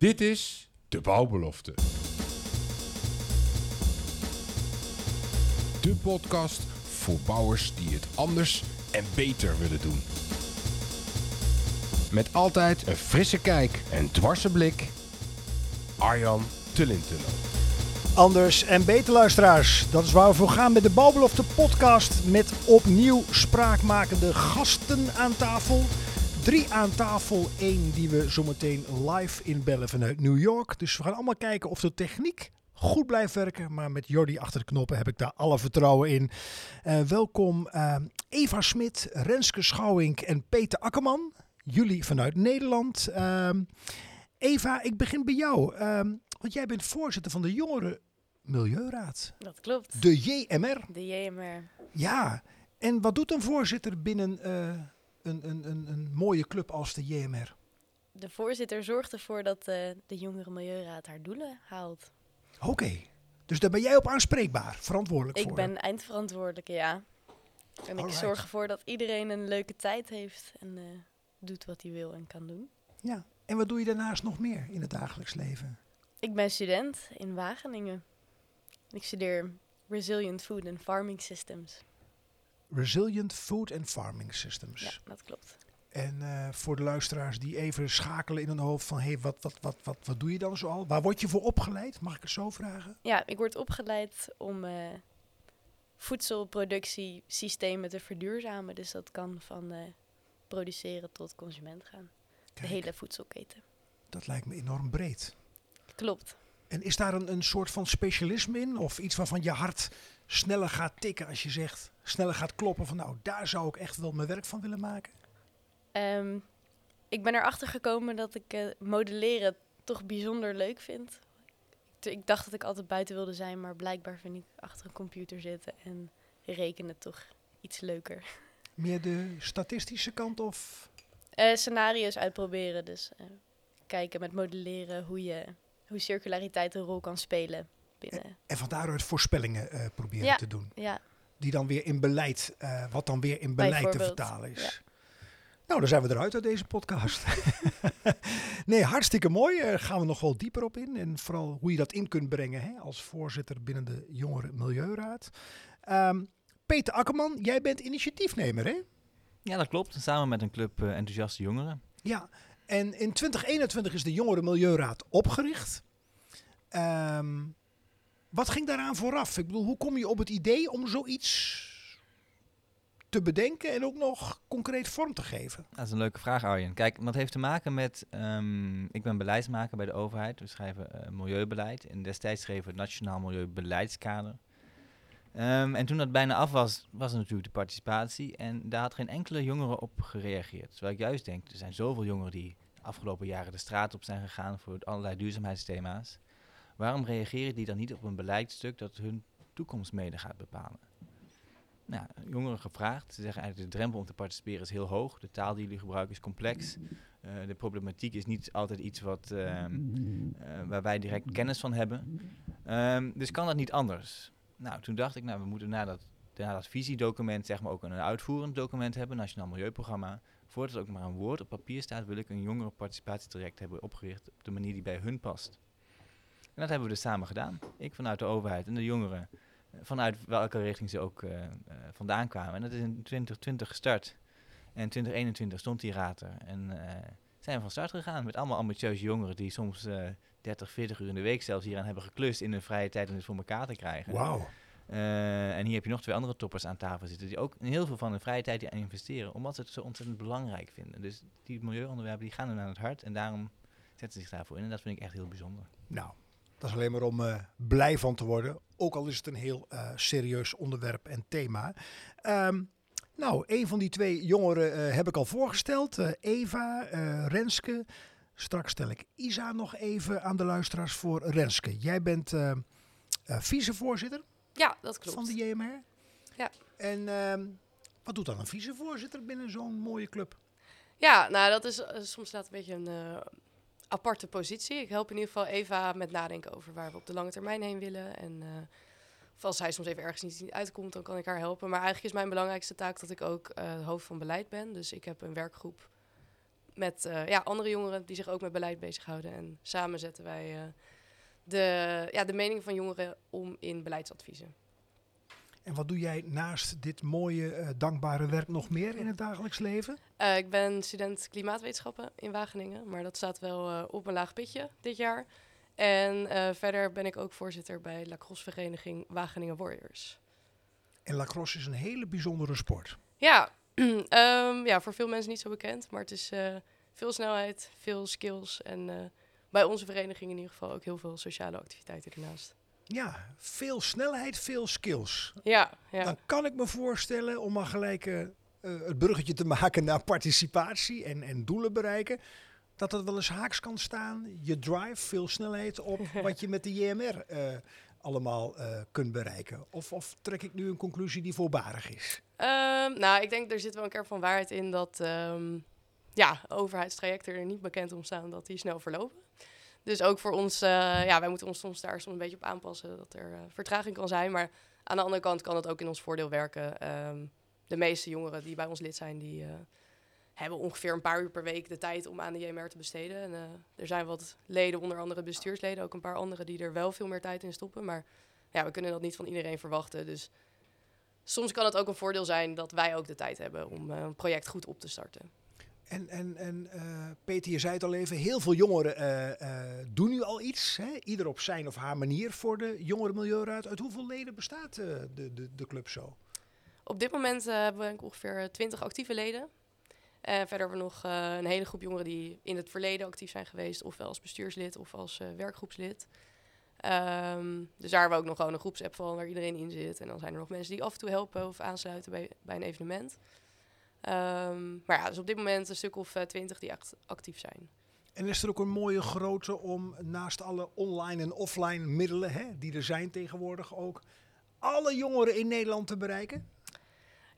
Dit is De Bouwbelofte. De podcast voor bouwers die het anders en beter willen doen. Met altijd een frisse kijk en dwarse blik. Arjan Tullintunnel. Anders en beter luisteraars. Dat is waar we voor gaan met de Bouwbelofte podcast. Met opnieuw spraakmakende gasten aan tafel. Drie aan tafel, één die we zometeen live inbellen vanuit New York. Dus we gaan allemaal kijken of de techniek goed blijft werken. Maar met Jordi achter de knoppen heb ik daar alle vertrouwen in. Uh, welkom uh, Eva Smit, Renske Schouwink en Peter Akkerman. Jullie vanuit Nederland. Uh, Eva, ik begin bij jou. want jij bent voorzitter van de Jongeren Milieuraad. Dat klopt. De JMR. De JMR. Ja, en wat doet een voorzitter binnen een, een, een, een, mooie club als de JMR? De voorzitter zorgt ervoor dat uh, de Jongere Milieuraad haar doelen haalt. Oké, okay. dus daar ben jij op aanspreekbaar, verantwoordelijk ik voor? Ik ben eindverantwoordelijke, ja. En ik zorg ervoor dat iedereen een leuke tijd heeft en uh, doet wat hij wil en kan doen. Ja, en wat doe je daarnaast nog meer in het dagelijks leven? Ik ben student in Wageningen. Ik studeer Resilient Food and Farming Systems. Resilient Food and Farming Systems. Ja, dat klopt. En uh, voor de luisteraars die even schakelen in hun hoofd van... hé, hey, wat, wat, wat, wat, wat doe je dan zoal? Waar word je voor opgeleid? Mag ik het zo vragen? Ja, ik word opgeleid om uh, voedselproductiesystemen te verduurzamen. Dus dat kan van uh, produceren tot consument gaan. Kijk, de hele voedselketen. Dat lijkt me enorm breed. Klopt. En is daar een, een soort van specialisme in? Of iets waarvan je hart sneller gaat tikken als je zegt, sneller gaat kloppen van nou, daar zou ik echt wel mijn werk van willen maken? Um, ik ben erachter gekomen dat ik uh, modelleren toch bijzonder leuk vind. Ik, ik, dacht dat ik altijd buiten wilde zijn, maar blijkbaar vind ik achter een computer zitten en rekenen toch iets leuker. Meer de statistische kant of? Uh, scenario's uitproberen, dus uh, kijken met modelleren hoe je hoe circulariteit een rol kan spelen binnen. En, en van daaruit voorspellingen uh, proberen ja, te doen. Ja. Die dan weer in beleid, uh, wat dan weer in beleid te vertalen is. Ja. Nou, dan zijn we eruit uit deze podcast. nee, hartstikke mooi. Daar gaan we nog wel dieper op in. En vooral hoe je dat in kunt brengen hè, als voorzitter binnen de Jongeren Milieuraad. Um, Peter Akkerman, jij bent initiatiefnemer, hè? Ja, dat klopt. Samen met een club uh, enthousiaste jongeren. Ja, en in 2021 is de Jongeren Milieuraad opgericht. Um, wat ging daaraan vooraf? Ik bedoel, hoe kom je op het idee om zoiets te bedenken en ook nog concreet vorm te geven? Dat is een leuke vraag, Arjen. Kijk, dat heeft te maken met... Um, ik ben beleidsmaker bij de overheid. We schrijven uh, milieubeleid. En destijds schreven we het Nationaal Milieubeleidskader. Um, en toen dat bijna af was, was er natuurlijk de participatie. En daar had geen enkele jongere op gereageerd. Terwijl ik juist denk, er zijn zoveel jongeren die de afgelopen jaren de straat op zijn gegaan voor allerlei duurzaamheidsthema's. Waarom reageren die dan niet op een beleidstuk dat hun toekomst mede gaat bepalen? Nou, jongeren gevraagd. Ze zeggen eigenlijk de drempel om te participeren is heel hoog. De taal die jullie gebruiken is complex. Uh, de problematiek is niet altijd iets wat, uh, uh, waar wij direct kennis van hebben. Um, dus kan dat niet anders? Nou, toen dacht ik, nou, we moeten na dat, dat visiedocument zeg maar ook een uitvoerend document hebben, Nationaal Milieuprogramma. Voordat er ook maar een woord op papier staat, wil ik een jongere participatietraject hebben opgericht op de manier die bij hun past. En dat hebben we dus samen gedaan. Ik vanuit de overheid en de jongeren, vanuit welke richting ze ook uh, uh, vandaan kwamen. En dat is in 2020 gestart. En in 2021 stond die raad er. En zijn we van start gegaan met allemaal ambitieuze jongeren die soms 30, 40 uur in de week zelfs hieraan hebben geklust in hun vrije tijd om dit voor elkaar te krijgen. Wauw. Uh, en hier heb je nog twee andere toppers aan tafel zitten die ook heel veel van hun vrije tijd aan investeren, omdat ze het zo ontzettend belangrijk vinden. Dus die milieuonderwerpen die gaan hun aan het hart en daarom zetten ze zich daarvoor in. En dat vind ik echt heel bijzonder. Nou, dat is alleen maar om uh, blij van te worden. Ook al is het een heel uh, serieus onderwerp en thema. Um, nou, een van die twee jongeren heb ik al voorgesteld. Eva, Renske. Straks stel ik Isa nog even aan de luisteraars voor. Renske, jij bent uh, vicevoorzitter ja, dat klopt. van de JMR. Ja. En uh, wat doet dan een vicevoorzitter binnen zo'n mooie club? Ja, nou dat is uh, soms inderdaad een beetje een aparte positie. Ik help in ieder geval Eva met nadenken over waar we op de lange termijn heen willen. En uh, of als hij soms even ergens niet uitkomt, dan kan ik haar helpen. Maar eigenlijk is mijn belangrijkste taak dat ik ook hoofd van beleid ben. Dus ik heb een werkgroep met eh, ja, andere jongeren die zich ook met beleid bezighouden. En samen zetten wij eh, de, ja, de mening van jongeren om in beleidsadviezen. En wat doe jij naast dit mooie, eh, dankbare werk nog meer in het dagelijks leven? Ik ben student klimaatwetenschappen in Wageningen, maar dat staat wel op een laag pitje dit jaar. En verder ben ik ook voorzitter bij lacrosse vereniging Wageningen Warriors. En lacrosse is een hele bijzondere sport. Ja, ehm, ja, voor veel mensen niet zo bekend, maar het is eh, veel snelheid, veel skills en eh, bij onze vereniging in ieder geval ook heel veel sociale activiteiten ernaast. Ja, veel snelheid, veel skills. Ja, ja. Dan kan ik me voorstellen, om maar gelijk eh, het bruggetje te maken naar participatie en, en doelen bereiken, dat dat wel eens haaks kan staan. Je drive, veel snelheid op wat je met de JMR allemaal eh, kunt bereiken. Of, of trek ik nu een conclusie die voorbarig is? Ehm, nou, ik denk er zit wel een kern van waarheid in dat ehm, ja, overheidstrajecten er niet bekend om staan dat die snel verlopen. Dus ook voor ons, eh, ja, wij moeten ons soms daar soms een beetje op aanpassen dat er eh, vertraging kan zijn. Maar aan de andere kant kan het ook in ons voordeel werken. Ehm, de meeste jongeren die bij ons lid zijn, die hebben ongeveer een paar uur per week de tijd om aan de JMR te besteden. En eh, er zijn wat leden, onder andere bestuursleden, ook een paar anderen die er wel veel meer tijd in stoppen. Maar ja, we kunnen dat niet van iedereen verwachten. Dus soms kan het ook een voordeel zijn dat wij ook de tijd hebben om eh, een project goed op te starten. En, en, en eh, Peter, je zei het al even, heel veel jongeren doen nu al iets. Hè? Ieder op zijn of haar manier voor de jongerenmilieuraad. Uit hoeveel leden bestaat de, de, de club zo? Op dit moment hebben we ongeveer 20 actieve leden. En verder hebben we nog eh, een hele groep jongeren die in het verleden actief zijn geweest, ofwel als bestuurslid of als eh, werkgroepslid. Ehm, dus daar hebben we ook nog gewoon een groepsapp van waar iedereen in zit. En dan zijn er nog mensen die af en toe helpen of aansluiten bij, bij een evenement. Ehm, maar ja, dus op dit moment een stuk of eh, twintig die actief zijn. En is er ook een mooie grootte om naast alle online en offline middelen hè, die er zijn tegenwoordig ook alle jongeren in Nederland te bereiken?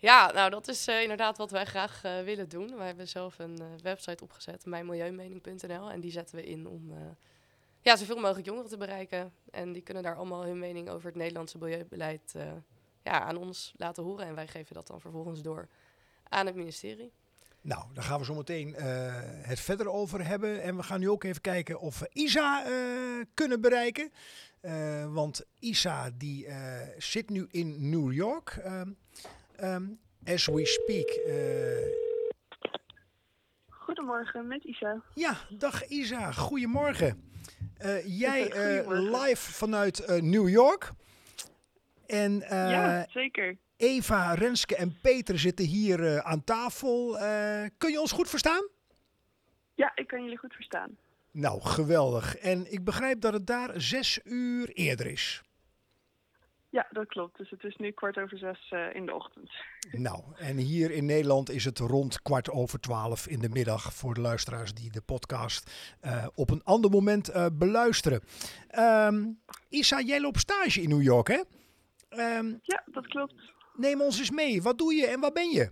Ja, nou dat is eh, inderdaad wat wij graag eh, willen doen. Wij hebben zelf een eh, website opgezet, mijnmilieumening.nl. En die zetten we in om ja, zoveel mogelijk jongeren te bereiken. En die kunnen daar allemaal hun mening over het Nederlandse milieubeleid ja, aan ons laten horen. En wij geven dat dan vervolgens door aan het ministerie. Nou, daar gaan we zo meteen het verder over hebben. En we gaan nu ook even kijken of we Isa kunnen bereiken. Want Isa die zit nu in New York. Ehm, as we speak. eh, Goedemorgen, met Isa. ja, dag Isa. Goedemorgen. Eh, jij eh, Goedemorgen. live vanuit New York. En ja, zeker. Eva, Renske en Peter zitten hier aan tafel. Kun je ons goed verstaan? Ja, ik kan jullie goed verstaan. Nou, geweldig. En ik begrijp dat het daar zes uur eerder is. Ja, dat klopt. Dus het is nu kwart over zes eh, in de ochtend. Nou, en hier in Nederland is het rond kwart over twaalf in de middag voor de luisteraars die de podcast eh, op een ander moment eh, beluisteren. Ehm, Isa, jij loopt stage in New York, hè? Ehm, Ja, dat klopt. neem ons eens mee. Wat doe je en waar ben je?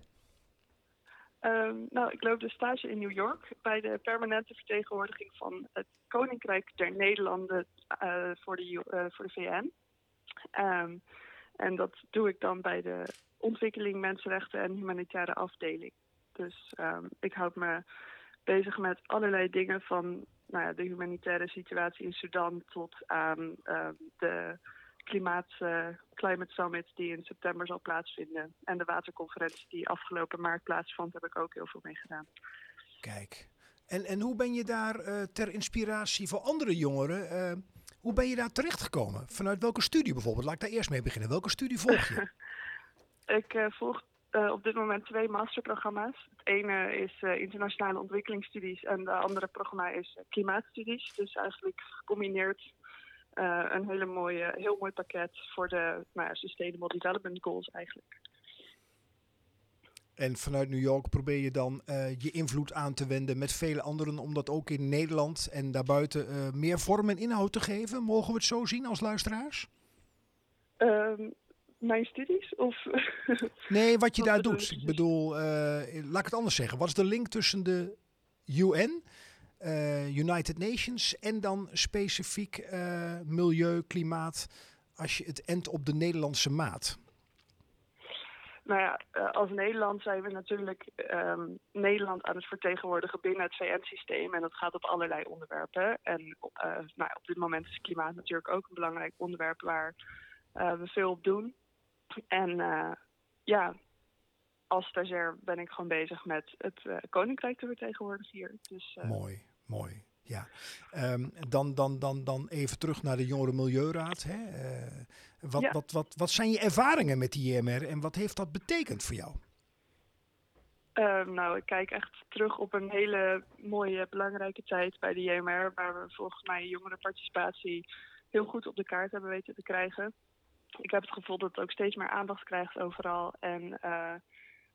Ehm, nou, ik loop de stage in New York bij de permanente vertegenwoordiging van het Koninkrijk der Nederlanden voor, de, voor de VN. Ehm, en dat doe ik dan bij de ontwikkeling, mensenrechten en humanitaire afdeling. Dus ehm, ik houd me bezig met allerlei dingen van nou ja, de humanitaire situatie in Sudan tot aan ehm, de klimaat, eh, Climate Summit die in september zal plaatsvinden. En de waterconferentie die afgelopen maart plaatsvond, heb ik ook heel veel mee gedaan. Kijk. En, en hoe ben je daar eh, ter inspiratie voor andere jongeren? Hoe ben je daar terechtgekomen? Vanuit welke studie bijvoorbeeld? Laat ik daar eerst mee beginnen. Welke studie volg je? Ik eh, volg eh, op dit moment twee masterprogramma's. Het ene is eh, internationale ontwikkelingsstudies en de andere programma is klimaatstudies. Dus eigenlijk gecombineerd een hele mooie, heel mooi pakket voor de nou Sustainable Development Goals eigenlijk. En vanuit New York probeer je dan eh, je invloed aan te wenden met vele anderen om dat ook in Nederland en daarbuiten eh, meer vorm en inhoud te geven. Mogen we het zo zien als luisteraars? Ehm, mijn studies? Of Nee, wat je Wat daar doet. Ik bedoel, eh, laat ik het anders zeggen. Wat is de link tussen de UN, United Nations en dan specifiek milieu, klimaat, als je het endt op de Nederlandse maat? Nou ja, eh, als Nederland zijn we natuurlijk ehm, Nederland aan het vertegenwoordigen binnen het VN-systeem. En dat gaat op allerlei onderwerpen. En eh, nou ja, op dit moment is klimaat natuurlijk ook een belangrijk onderwerp waar eh, we veel op doen. En ja, als stagiair ben ik gewoon bezig met het Koninkrijk te vertegenwoordigen hier. Dus Mooi, mooi. Ja, Ehm, dan, dan, dan, dan even terug naar de Jongeren Milieuraad. Hè. Wat, Ja. wat, wat, wat zijn je ervaringen met die JMR en wat heeft dat betekend voor jou? Ehm, nou, ik kijk echt terug op een hele mooie, belangrijke tijd bij de JMR, waar we volgens mij jongerenparticipatie heel goed op de kaart hebben weten te krijgen. Ik heb het gevoel dat het ook steeds meer aandacht krijgt overal. En eh,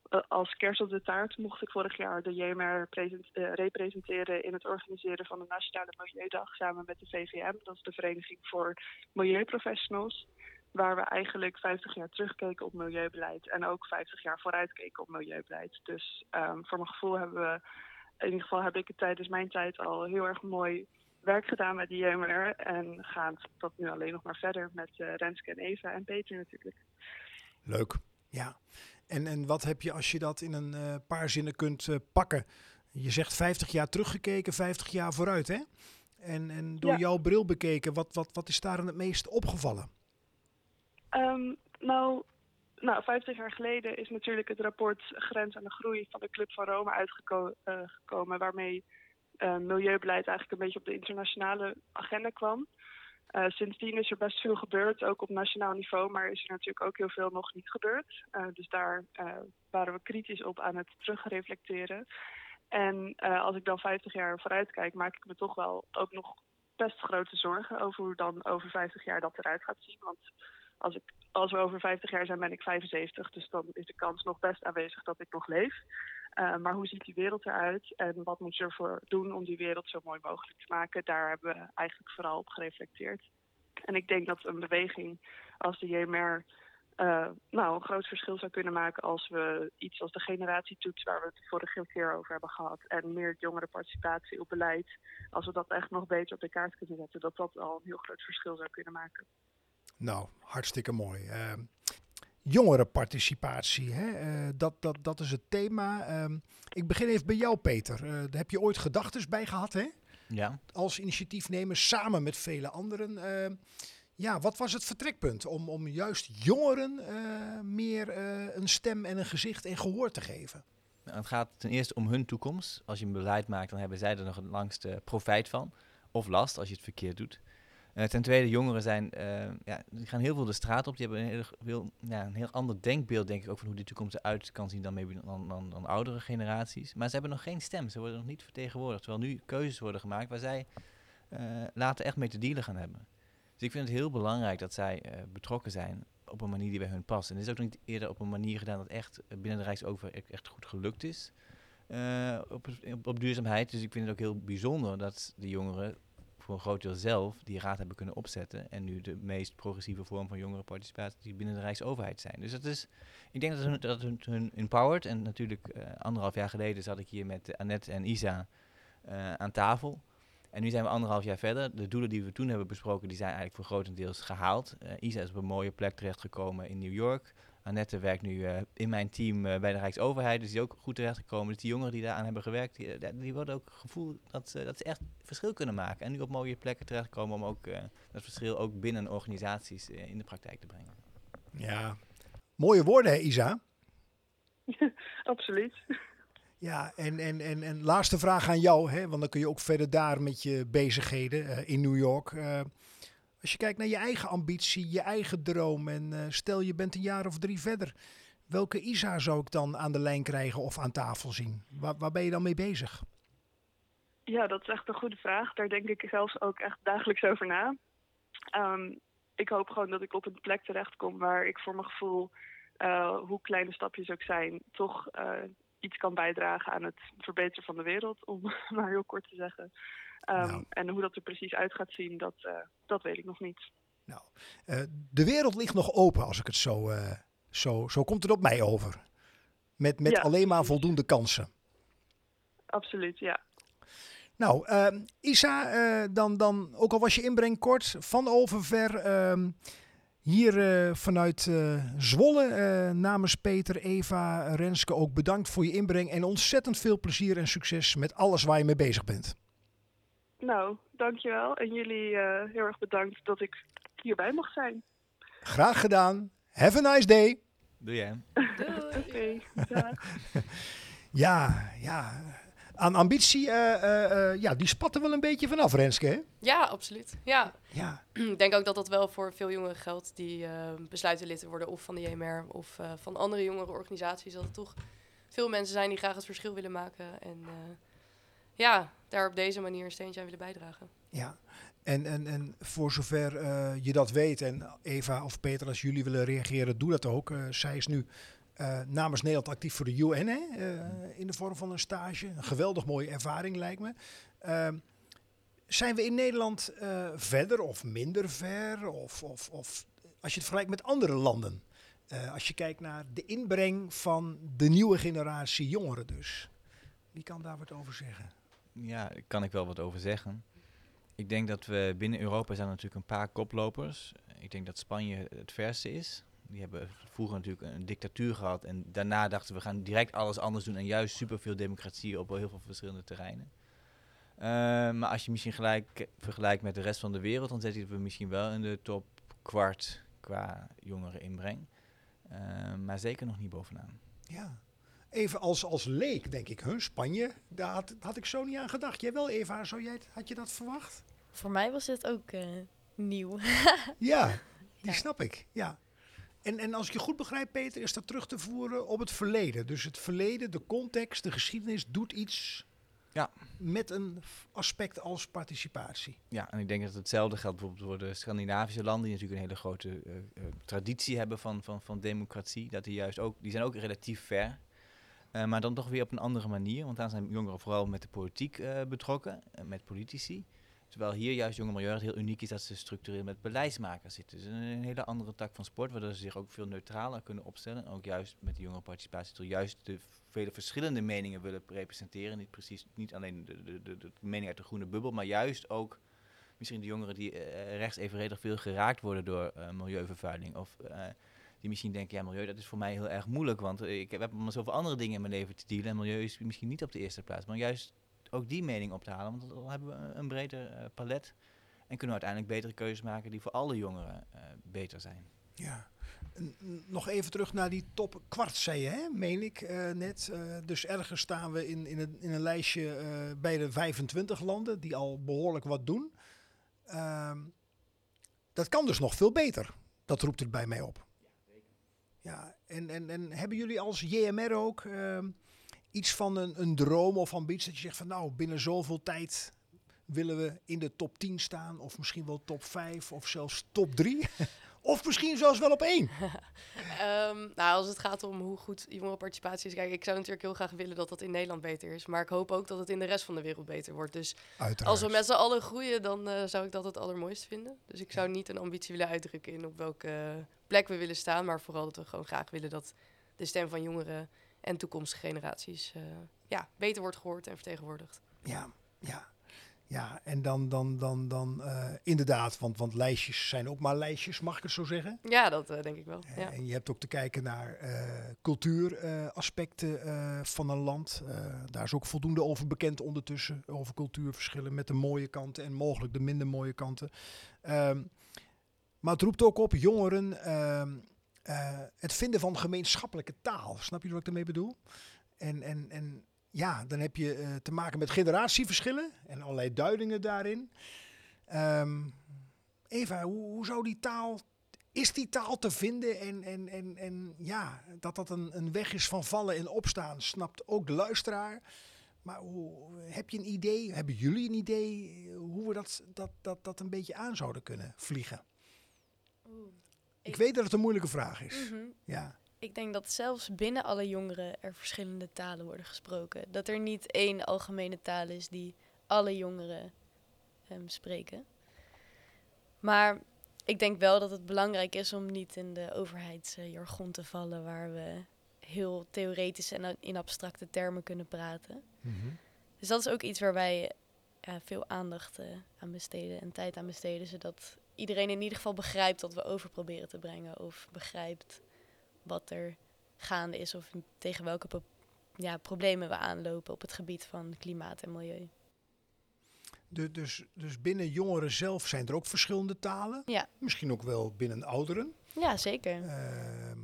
eh, als kerst op de taart mocht ik vorig jaar de JMR present- eh, representeren in het organiseren van de Nationale Milieudag samen met de VVM. Dat is de Vereniging voor Milieuprofessionals. Waar we eigenlijk 50 jaar terugkeken op milieubeleid en ook 50 jaar vooruitkeken op milieubeleid. Dus ehm, voor mijn gevoel hebben we, in ieder geval heb ik het tijdens mijn tijd al heel erg mooi werk gedaan met de JMR. En gaat dat nu alleen nog maar verder met eh, Renske en Eva en Peter natuurlijk. Leuk, ja. En, en wat heb je als je dat in een eh, paar zinnen kunt eh, pakken? Je zegt 50 jaar teruggekeken, 50 jaar vooruit, hè? En, en door Ja. jouw bril bekeken, wat, wat, wat is daar het meest opgevallen? Ehm, nou, nou, 50 jaar geleden is natuurlijk het rapport Grens aan de Groei van de Club van Rome uitgekomen, waarmee eh, milieubeleid eigenlijk een beetje op de internationale agenda kwam. Eh, sindsdien is er best veel gebeurd, ook op nationaal niveau, maar is er natuurlijk ook heel veel nog niet gebeurd. Eh, dus daar eh, waren we kritisch op aan het terugreflecteren. En eh, als ik dan 50 jaar vooruit kijk, maak ik me toch wel ook nog best grote zorgen over hoe dan over 50 jaar dat eruit gaat zien. Want als, ik, als we over 50 jaar zijn, ben ik 75. Dus dan is de kans nog best aanwezig dat ik nog leef. Uh, maar hoe ziet die wereld eruit en wat moet je ervoor doen om die wereld zo mooi mogelijk te maken? Daar hebben we eigenlijk vooral op gereflecteerd. En ik denk dat een beweging als de JMR uh, nou, een groot verschil zou kunnen maken als we iets als de generatietoets, waar we het vorige keer over hebben gehad, en meer jongerenparticipatie op beleid, als we dat echt nog beter op de kaart kunnen zetten, dat dat al een heel groot verschil zou kunnen maken. Nou, hartstikke mooi. Uh, jongerenparticipatie, hè? Uh, dat, dat, dat is het thema. Uh, ik begin even bij jou, Peter. Uh, daar heb je ooit gedachten bij gehad, hè? Ja. Als initiatiefnemer samen met vele anderen. Uh, ja, wat was het vertrekpunt om, om juist jongeren uh, meer een stem en een gezicht en gehoor te geven? Nou, het gaat ten eerste om hun toekomst. Als je een beleid maakt, dan hebben zij er nog het langste profijt van. Of last als je het verkeerd doet. Uh, ten tweede, jongeren zijn, ja, die gaan heel veel de straat op. Die hebben een heel, ja, een heel ander denkbeeld, denk ik, ook van hoe die toekomst eruit kan zien dan, dan, dan, oudere generaties. Maar ze hebben nog geen stem. Ze worden nog niet vertegenwoordigd. Terwijl nu keuzes worden gemaakt waar zij later echt mee te dealen gaan hebben. Dus ik vind het heel belangrijk dat zij betrokken zijn op een manier die bij hun past. En dit is ook niet eerder op een manier gedaan dat echt binnen de Rijksoverheid echt goed gelukt is op, op, duurzaamheid. Dus ik vind het ook heel bijzonder dat de jongeren voor een groot deel zelf die raad hebben kunnen opzetten. En nu de meest progressieve vorm van jongerenparticipatie binnen de Rijksoverheid zijn. Dus dat is, ik denk dat hun, dat hun, hun empowered. En natuurlijk uh, anderhalf jaar geleden zat ik hier met Annette en Isa aan tafel. En nu zijn we anderhalf jaar verder. De doelen die we toen hebben besproken, die zijn eigenlijk voor grotendeels gehaald. Uh, Isa is op een mooie plek terechtgekomen in New York. Annette werkt nu uh, in mijn team uh, bij de Rijksoverheid, dus die is ook goed terechtgekomen. Dus die jongeren die daaraan hebben gewerkt, die, die worden ook gevoel dat, dat ze echt verschil kunnen maken. En nu op mooie plekken terechtkomen om ook dat verschil ook binnen organisaties in de praktijk te brengen. Ja, mooie woorden hè Isa? Absoluut. Ja, en, en, en, en laatste vraag aan jou, hè, want dan kun je ook verder daar met je bezigheden uh, in New York. Als je kijkt naar je eigen ambitie, je eigen droom en uh, stel je bent een jaar of drie verder. Welke ISA zou ik dan aan de lijn krijgen of aan tafel zien? Waar, waar ben je dan mee bezig? Ja, dat is echt een goede vraag. Daar denk ik zelfs ook echt dagelijks over na. Um, ik hoop gewoon dat ik op een plek terechtkom waar ik voor mijn gevoel, uh, hoe kleine stapjes ook zijn, toch uh, iets kan bijdragen aan het verbeteren van de wereld, om maar heel kort te zeggen. Um, nou. En hoe dat er precies uit gaat zien, dat, uh, dat weet ik nog niet. Nou, uh, de wereld ligt nog open, als ik het zo, uh, zo, zo komt het op mij over. Met, met ja, alleen maar voldoende kansen. Absoluut, ja. Nou, uh, Isa, dan, dan, ook al was je inbreng kort, van overver. Uh, Hier eh, vanuit eh, Zwolle eh, namens Peter, Eva, Renske ook bedankt voor je inbreng en ontzettend veel plezier en succes met alles waar je mee bezig bent. Nou, dankjewel. En jullie eh, heel erg bedankt dat ik hierbij mag zijn. Graag gedaan. Have a nice day. Doe jij? Oké. Ja, ja. Aan ambitie, eh, eh, eh, ja, die spatten wel een beetje vanaf, Renske. Hè? Ja, absoluut. Ja, Ja, ik denk ook dat dat wel voor veel jongeren geldt die eh, besluiten lid te worden of van de JMR of eh, van andere jongere organisaties. Dat er toch veel mensen zijn die graag het verschil willen maken. En eh, ja, daar op deze manier een steentje aan willen bijdragen. ja. En, en, en voor zover eh, je dat weet, en Eva of Peter, als jullie willen reageren, doe dat ook. Eh, zij is nu eh, namens Nederland actief voor de UN, hè? in de vorm van een stage. Een geweldig mooie ervaring, lijkt me. Ehm, zijn we in Nederland verder of minder ver? Of, of, of als je het vergelijkt met andere landen? Als je kijkt naar de inbreng van de nieuwe generatie jongeren dus. Wie kan daar wat over zeggen? Ja, daar kan ik wel wat over zeggen. Ik denk dat we binnen Europa zijn natuurlijk een paar koplopers. Ik denk dat Spanje het verste is. Die hebben vroeger natuurlijk een dictatuur gehad. En daarna dachten we gaan direct alles anders doen. En juist superveel democratie op heel veel verschillende terreinen. Eh, maar als je misschien gelijk vergelijkt met de rest van de wereld, dan zitten we misschien wel in de top kwart qua jongeren inbreng. Eh, maar zeker nog niet bovenaan. Ja. Even als, als leek, denk ik, huh, Spanje, daar had, had ik zo niet aan gedacht. Jij wel, Eva, zou jij, het- had je dat verwacht? Voor mij was dit ook eh, nieuw. Ja, die Ja. snap ik. Ja. En, en als ik je goed begrijp, Peter, is dat terug te voeren op het verleden. Dus het verleden, de context, de geschiedenis doet iets Ja. met een aspect als participatie. Ja, en ik denk dat hetzelfde geldt bijvoorbeeld voor de Scandinavische landen, die natuurlijk een hele grote eh, eh, traditie hebben van, van, van democratie. Dat die juist ook, die zijn ook relatief ver. Eh, maar dan toch weer op een andere manier, want daar zijn jongeren vooral met de politiek eh, betrokken, eh, met politici. Terwijl hier juist jonge het heel uniek is dat ze structureel met beleidsmakers zitten. Dus een, een hele andere tak van sport, waardoor ze zich ook veel neutraler kunnen opstellen. En ook juist met de jongere participatie, toch juist de vele verschillende meningen willen representeren. Niet precies, niet alleen de, de, de, mening uit de groene bubbel, maar juist ook misschien de jongeren die eh, rechts evenredig veel geraakt worden door milieuvervuiling. Of die misschien denken, ja, milieu dat is voor mij heel erg moeilijk, want ik heb, maar zoveel andere dingen in mijn leven te dealen. En milieu is misschien niet op de eerste plaats. Maar juist ook die mening op te halen, want dan hebben we een breder eh, palet. En kunnen we uiteindelijk betere keuzes maken die voor alle jongeren eh, beter zijn. Ja. Nog even terug naar die top kwart, zei je, meen ik eh, net. Dus ergens staan we in, in, een, in een lijstje bij de 25 landen die al behoorlijk wat doen. Ehm, dat kan dus nog veel beter. Dat roept het bij mij op. Ja, en, en, en hebben jullie als JMR ook ehm, iets van een, een droom of ambitie dat je zegt van nou, binnen zoveel tijd willen we in de top 10 staan of misschien wel top 5 of zelfs top 3? Of misschien zelfs wel op één. Ehm, nou, als het gaat om hoe goed jongerenparticipatie is, kijk, ik zou natuurlijk heel graag willen dat dat in Nederland beter is. Maar ik hoop ook dat het in de rest van de wereld beter wordt. Dus Uiteraard. als we met z'n allen groeien, dan eh, zou ik dat het allermooiste vinden. Dus ik zou niet een ambitie willen uitdrukken in op welke plek we willen staan. Maar vooral dat we gewoon graag willen dat de stem van jongeren en toekomstige generaties eh, ja, beter wordt gehoord en vertegenwoordigd. Ja, ja. Ja, en dan, dan, dan, dan eh, inderdaad, want, want lijstjes zijn ook maar lijstjes, mag ik het zo zeggen? Ja, dat eh, denk ik wel. Ja. En je hebt ook te kijken naar cultuuraspecten van een land. Eh, daar is ook voldoende over bekend ondertussen, over cultuurverschillen met de mooie kanten en mogelijk de minder mooie kanten. Ehm, maar het roept ook op jongeren ehm, eh, het vinden van gemeenschappelijke taal. Snap je wat ik daarmee bedoel? En, en, en ja, dan heb je eh, te maken met generatieverschillen en allerlei duidingen daarin. Ehm, Eva, hoe, hoe zou die taal is die taal te vinden en, en, en, en ja, dat dat een, een weg is van vallen en opstaan, snapt ook de luisteraar. Maar hoe, heb je een idee, hebben jullie een idee hoe we dat, dat, dat, dat een beetje aan zouden kunnen vliegen? Ik, Ik- weet dat het een moeilijke vraag is. Mhm. Ja, Ik denk dat zelfs binnen alle jongeren er verschillende talen worden gesproken. Dat er niet één algemene taal is die alle jongeren ehm, spreken. Maar ik denk wel dat het belangrijk is om niet in de overheidsjargon te vallen, waar we heel theoretisch en in abstracte termen kunnen praten. Dus dat is ook iets waar wij ja, veel aandacht eh, aan besteden en tijd aan besteden, zodat iedereen in ieder geval begrijpt wat we over proberen te brengen. Of begrijpt wat er gaande is of tegen welke pro- ja, problemen we aanlopen op het gebied van klimaat en milieu. De, dus, dus binnen jongeren zelf zijn er ook verschillende talen. Ja. Misschien ook wel binnen ouderen. Ja, zeker. Ehm,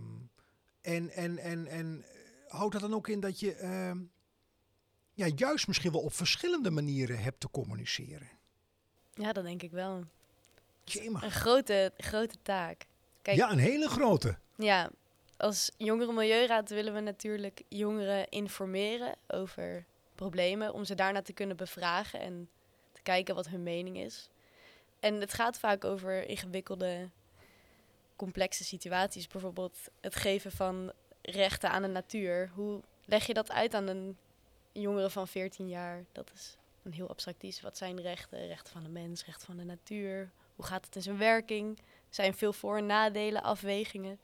en, en, en, en eh, houdt dat dan ook in dat je ehm, ja, juist misschien wel op verschillende manieren hebt te communiceren? Ja, dat denk ik wel. Jemig. Een grote, grote taak. Kijk, Ja, een hele grote. Ja, als Jongeren Milieuraad willen we natuurlijk jongeren informeren over problemen, om ze daarna te kunnen bevragen en te kijken wat hun mening is. En het gaat vaak over ingewikkelde, complexe situaties. Bijvoorbeeld het geven van rechten aan de natuur. Hoe leg je dat uit aan een jongere van 14 jaar? Dat is een heel abstract iets. Wat zijn rechten? Rechten van de mens, rechten van de natuur. Hoe gaat het in zijn werking? Er zijn veel voor- en nadelen, afwegingen.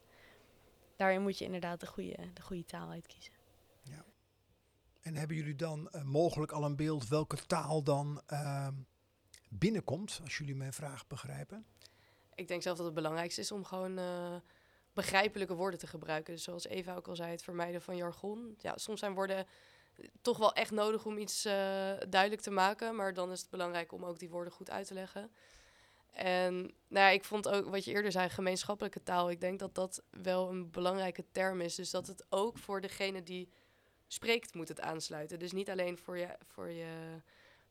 Daarin moet je inderdaad de goede, de goede taal uitkiezen. En hebben jullie dan eh, mogelijk al een beeld welke taal dan ehm, binnenkomt, als jullie mijn vraag begrijpen? Ik denk zelf dat het belangrijkste is om gewoon eh, begrijpelijke woorden te gebruiken. Dus zoals Eva ook al zei, het vermijden van jargon. Ja, soms zijn woorden toch wel echt nodig om iets eh, duidelijk te maken. Maar dan is het belangrijk om ook die woorden goed uit te leggen. En nou ja, ik vond ook wat je eerder zei, gemeenschappelijke taal. Ik denk dat dat wel een belangrijke term is. Dus dat het ook voor degene die spreekt moet het aansluiten. Dus niet alleen voor je, voor je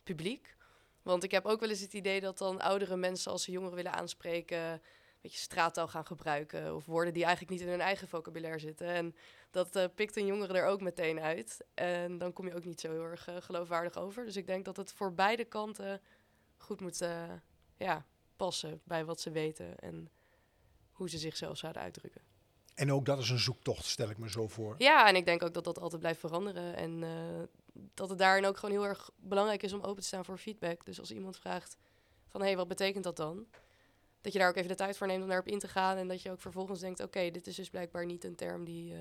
publiek. Want ik heb ook wel eens het idee dat dan oudere mensen als ze jongeren willen aanspreken, een beetje straattaal gaan gebruiken. Of woorden die eigenlijk niet in hun eigen vocabulaire zitten. En dat eh, pikt een jongere er ook meteen uit. En dan kom je ook niet zo heel erg eh, geloofwaardig over. Dus ik denk dat het voor beide kanten goed moet eh, ja, passen bij wat ze weten en hoe ze zichzelf zouden uitdrukken. En ook dat is een zoektocht, stel ik me zo voor. Ja, en ik denk ook dat dat altijd blijft veranderen. En eh, dat het daarin ook gewoon heel erg belangrijk is om open te staan voor feedback. Dus als iemand vraagt van, hé, hey, wat betekent dat dan? Dat je daar ook even de tijd voor neemt om daarop in te gaan. En dat je ook vervolgens denkt, oké, dit is dus blijkbaar niet een term die, eh,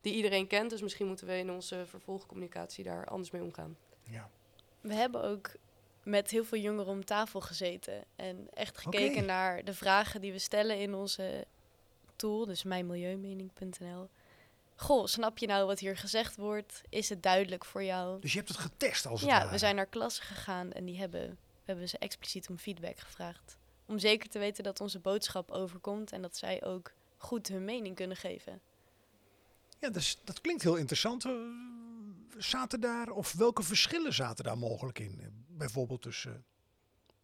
die iedereen kent. Dus misschien moeten we in onze vervolgcommunicatie daar anders mee omgaan. Ja. We hebben ook met heel veel jongeren om tafel gezeten en echt gekeken naar de vragen die we stellen in onze tool, dus mijnmilieumening.nl. Goh, snap je nou wat hier gezegd wordt? Is het duidelijk voor jou? Dus je hebt het getest als het Ja, ware. we zijn naar klassen gegaan en die hebben, we hebben ze expliciet om feedback gevraagd. Om zeker te weten dat onze boodschap overkomt en dat zij ook goed hun mening kunnen geven. Ja, dus, dat klinkt heel interessant. Zaten daar, of welke verschillen zaten daar mogelijk in? Eh, Bijvoorbeeld tussen eh,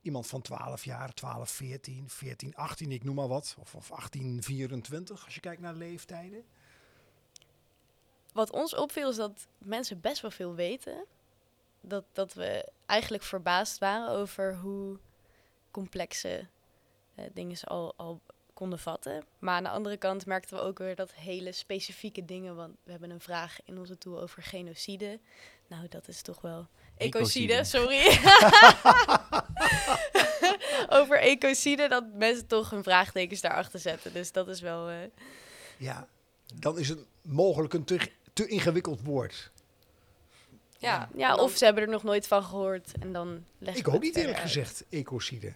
iemand van 12 jaar, 12, 14, 14, 18, ik noem maar wat. Of, of 18, 24, als je kijkt naar leeftijden. Wat ons opviel is dat mensen best wel veel weten. Dat, dat we eigenlijk verbaasd waren over hoe complexe eh, dingen ze al, al konden vatten. Maar aan de andere kant merkten we ook weer dat hele specifieke dingen. Want we hebben een vraag in onze tool over genocide. Nou, dat is toch wel. Ecocide, Ecocide. sorry. over ecocide, dat mensen toch hun vraagtekens daarachter zetten. Dus dat is wel. eh, Ja, dan is het mogelijk een te, te ingewikkeld woord. Ja, ja, of ze hebben er nog nooit van gehoord. En dan leg Ik ook niet eerlijk uit. gezegd, ecocide.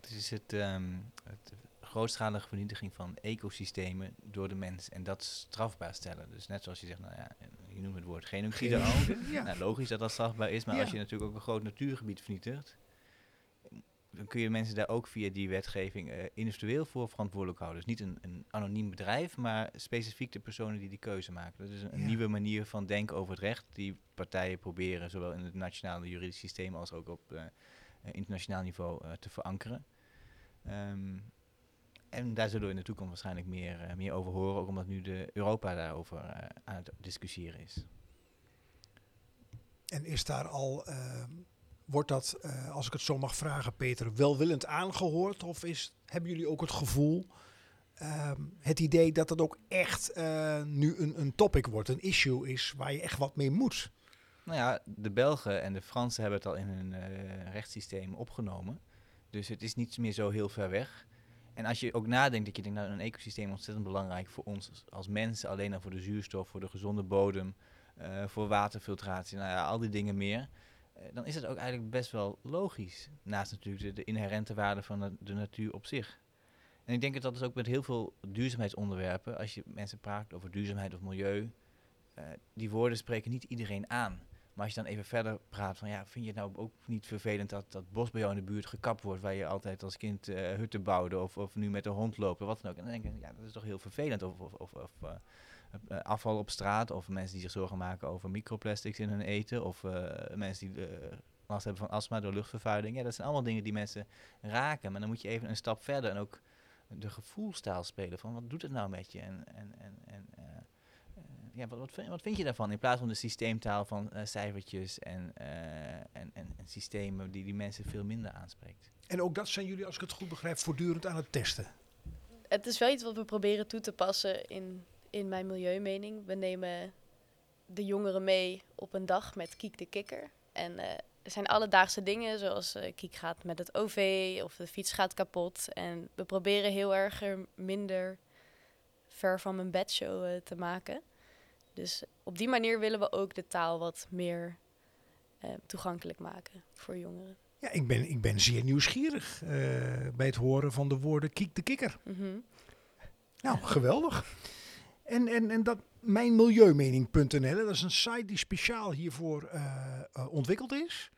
Het is het, ehm, het grootschalige vernietiging van ecosystemen door de mens. En dat strafbaar stellen. Dus net zoals je zegt, nou ja, je noemt het woord genocide al. Ja. Nou, logisch dat dat strafbaar is, maar Ja. als je natuurlijk ook een groot natuurgebied vernietigt, dan kun je mensen daar ook via die wetgeving eh, individueel voor verantwoordelijk houden. Dus niet een, een anoniem bedrijf, maar specifiek de personen die die keuze maken. Dat is een, Ja. nieuwe manier van denken over het recht die partijen proberen, zowel in het nationale juridisch systeem als ook op eh, eh, internationaal niveau te verankeren. Ehm, en daar zullen we in de toekomst waarschijnlijk meer, eh, meer over horen, ook omdat nu de Europa daarover eh, aan het discussiëren is. En is daar al, ehm, wordt dat, eh, als ik het zo mag vragen, Peter, welwillend aangehoord? Of is, hebben jullie ook het gevoel, ehm, het idee dat het ook echt eh, nu een, een topic wordt, een issue is waar je echt wat mee moet? Nou ja, de Belgen en de Fransen hebben het al in hun eh, rechtssysteem opgenomen. Dus het is niet meer zo heel ver weg. En als je ook nadenkt dat je denkt, nou, een ecosysteem ontzettend belangrijk voor ons als mensen, alleen al voor de zuurstof, voor de gezonde bodem, eh, voor waterfiltratie, nou ja, al die dingen meer. Eh, dan is het ook eigenlijk best wel logisch. Naast natuurlijk de, inherente waarde van de, de natuur op zich. En ik denk dat dat is ook met heel veel duurzaamheidsonderwerpen, als je mensen praat over duurzaamheid of milieu, eh, die woorden spreken niet iedereen aan. Maar als je dan even verder praat van, ja, vind je het nou ook niet vervelend dat dat bos bij jou in de buurt gekapt wordt, waar je altijd als kind eh, hutten bouwde of, of nu met een hond of wat dan ook. En dan denk ik, ja, dat is toch heel vervelend. Of, of, of, of eh, eh, afval op straat, of mensen die zich zorgen maken over microplastics in hun eten, of mensen die last hebben van astma door luchtvervuiling. Ja, dat zijn allemaal dingen die mensen raken. Maar dan moet je even een stap verder en ook de gevoelstaal spelen van wat doet het nou met je? En, en, en, en ja, wat, wat, vind, wat vind je daarvan? In plaats van de systeemtaal van eh, cijfertjes en, eh, en, en, en systemen die die mensen veel minder aanspreekt. En ook dat zijn jullie, als ik het goed begrijp, voortdurend aan het testen. Het is wel iets wat we proberen toe te passen in, in mijn milieumening. We nemen de jongeren mee op een dag met Kiek de Kikker. En eh, er zijn alledaagse dingen, zoals Kiek gaat met het OV of de fiets gaat kapot. En we proberen heel erg er minder ver van mijn bedshow te maken. Dus op die manier willen we ook de taal wat meer eh, toegankelijk maken voor jongeren. Ja, ik ben, ik ben zeer nieuwsgierig eh, bij het horen van de woorden kiek de kikker. Mhm. Nou, geweldig. En, en, en dat mijnmilieumening.nl, dat is een site die speciaal hiervoor eh, ontwikkeld is.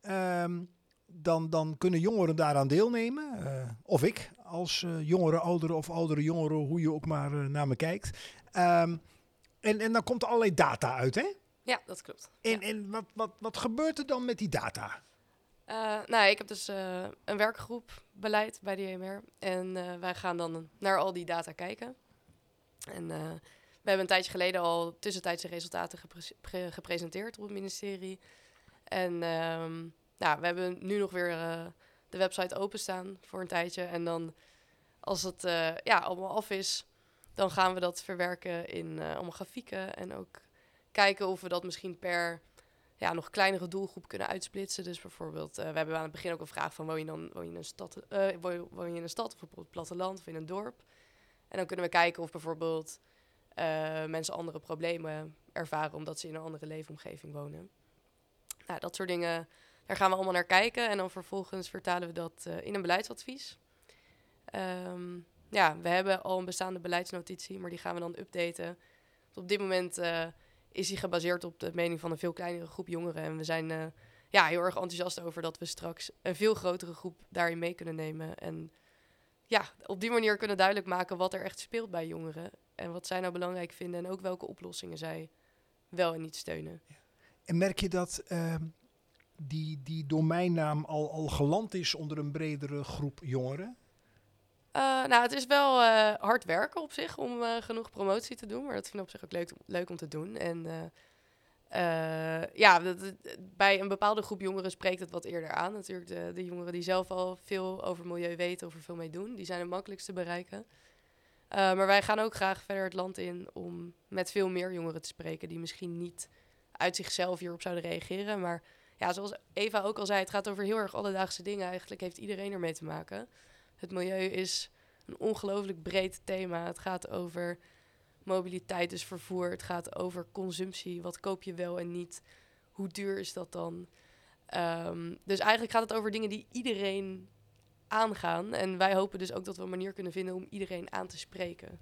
Ehm, dan, dan kunnen jongeren daaraan deelnemen. of ik, als jongere, oudere of oudere jongeren, hoe je ook maar naar me kijkt. Ehm, en, en dan komt er allerlei data uit, hè? Ja, dat klopt. En, Ja. en wat, wat, wat gebeurt er dan met die data? Eh, nou, ik heb dus eh, een werkgroep beleid bij de EMR. En eh, wij gaan dan naar al die data kijken. En we hebben een tijdje geleden al tussentijdse resultaten gepre- pre- gepresenteerd op het ministerie. En ehm, nou, we hebben nu nog weer de website openstaan voor een tijdje. En dan, als het ja, allemaal af is, dan gaan we dat verwerken in eh, allemaal grafieken. En ook kijken of we dat misschien per ja, nog kleinere doelgroep kunnen uitsplitsen. Dus bijvoorbeeld, eh, we hebben aan het begin ook een vraag van... woon je dan woon je in een stad, eh, woon, je, in een stad of het platteland of in een dorp? En dan kunnen we kijken of bijvoorbeeld mensen andere problemen ervaren... omdat ze in een andere leefomgeving wonen. Nou, dat soort dingen, daar gaan we allemaal naar kijken. En dan vervolgens vertalen we dat in een beleidsadvies. Ehm, ja, we hebben al een bestaande beleidsnotitie, maar die gaan we dan updaten. Dus op dit moment... eh, is die gebaseerd op de mening van een veel kleinere groep jongeren. En we zijn eh, ja, heel erg enthousiast over dat we straks een veel grotere groep daarin mee kunnen nemen. En ja, op die manier kunnen duidelijk maken wat er echt speelt bij jongeren. En wat zij nou belangrijk vinden en ook welke oplossingen zij wel en niet steunen. En merk je dat ehm, die, die domeinnaam al, al geland is onder een bredere groep jongeren? Eh, nou, het is wel eh, hard werken op zich om eh, genoeg promotie te doen. Maar dat vind ik op zich ook leuk, leuk om te doen. En ja, dat- bij een bepaalde groep jongeren spreekt het wat eerder aan. Natuurlijk de, de jongeren die zelf al veel over milieu weten of er veel mee doen. Die zijn het makkelijkst te bereiken. Maar wij gaan ook graag verder het land in om met veel meer jongeren te spreken... die misschien niet uit zichzelf hierop zouden reageren. Maar ja, zoals Eva ook al zei, het gaat over heel erg alledaagse dingen. Eigenlijk heeft iedereen ermee te maken. Het milieu is een ongelooflijk breed thema. Het gaat over mobiliteit, dus vervoer. Het gaat over consumptie. Wat koop je wel en niet? Hoe duur is dat dan? Ehm, dus eigenlijk gaat het over dingen die iedereen aangaan. En wij hopen dus ook dat we een manier kunnen vinden om iedereen aan te spreken.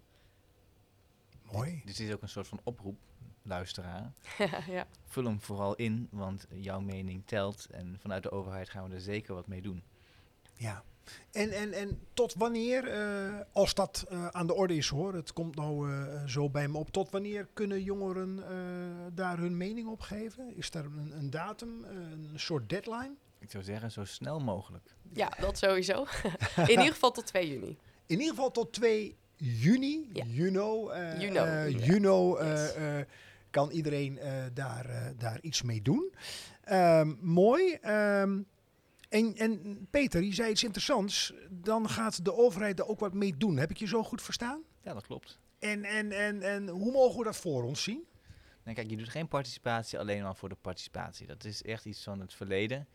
Mooi. Dit is ook een soort van oproep, luisteraar. ja. Vul hem vooral in, want jouw mening telt. En vanuit de overheid gaan we er zeker wat mee doen. Ja. En, en, en tot wanneer, eh, als dat eh, aan de orde is hoor, het komt nou eh, zo bij me op, tot wanneer kunnen jongeren eh, daar hun mening op geven? Is daar een, een datum, een soort deadline? Ik zou zeggen, zo snel mogelijk. ja, dat sowieso. In ieder geval tot 2 juni. In ieder geval tot 2 juni, Ja. juno, eh, Juno, ja. juno, Yes. eh, kan iedereen eh, daar, eh, daar iets mee doen. Ehm, mooi. Ehm, en, en Peter, je zei iets interessants. Dan gaat de overheid er ook wat mee doen. Heb ik je zo goed verstaan? Ja, dat klopt. En, en, en, en hoe mogen we dat voor ons zien? Nee, kijk, je doet geen participatie alleen maar voor de participatie. Dat is echt iets van het verleden.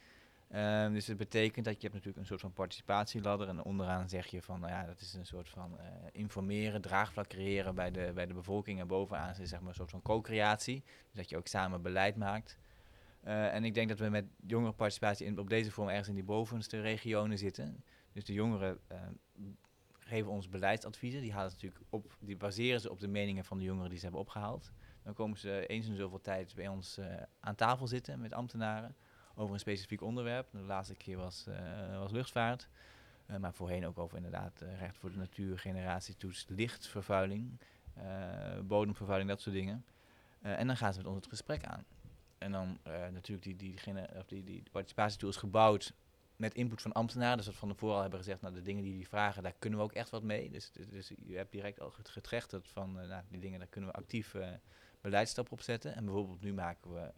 Ehm, dus het betekent dat je hebt natuurlijk een soort van participatieladder. En onderaan zeg je van, nou ja, dat is een soort van eh, informeren, draagvlak creëren bij de, bij de bevolking. En bovenaan is zeg maar een soort van co-creatie. Dus dat je ook samen beleid maakt. Eh, en ik denk dat we met jongerenparticipatie in, op deze vorm ergens in die bovenste regionen zitten. Dus de jongeren eh, geven ons beleidsadviezen. Die, halen natuurlijk op, die baseren ze op de meningen van de jongeren die ze hebben opgehaald. Dan komen ze eens in zoveel tijd bij ons eh, aan tafel zitten met ambtenaren over een specifiek onderwerp. De laatste keer was, was luchtvaart. Maar voorheen ook over inderdaad recht voor de natuur, generatietoets, lichtvervuiling, bodemvervuiling, dat soort dingen. En dan gaan ze met ons het gesprek aan. En dan eh, natuurlijk die, die, gene- of die, die participatietool is gebouwd met input van ambtenaren. Dus dat van tevoren al hebben gezegd, nou de dingen die jullie vragen, daar kunnen we ook echt wat mee. Dus, dus, dus je hebt direct al get- getrechterd van, eh, nou die dingen, daar kunnen we actief beleidsstappen op zetten. En bijvoorbeeld nu maken we,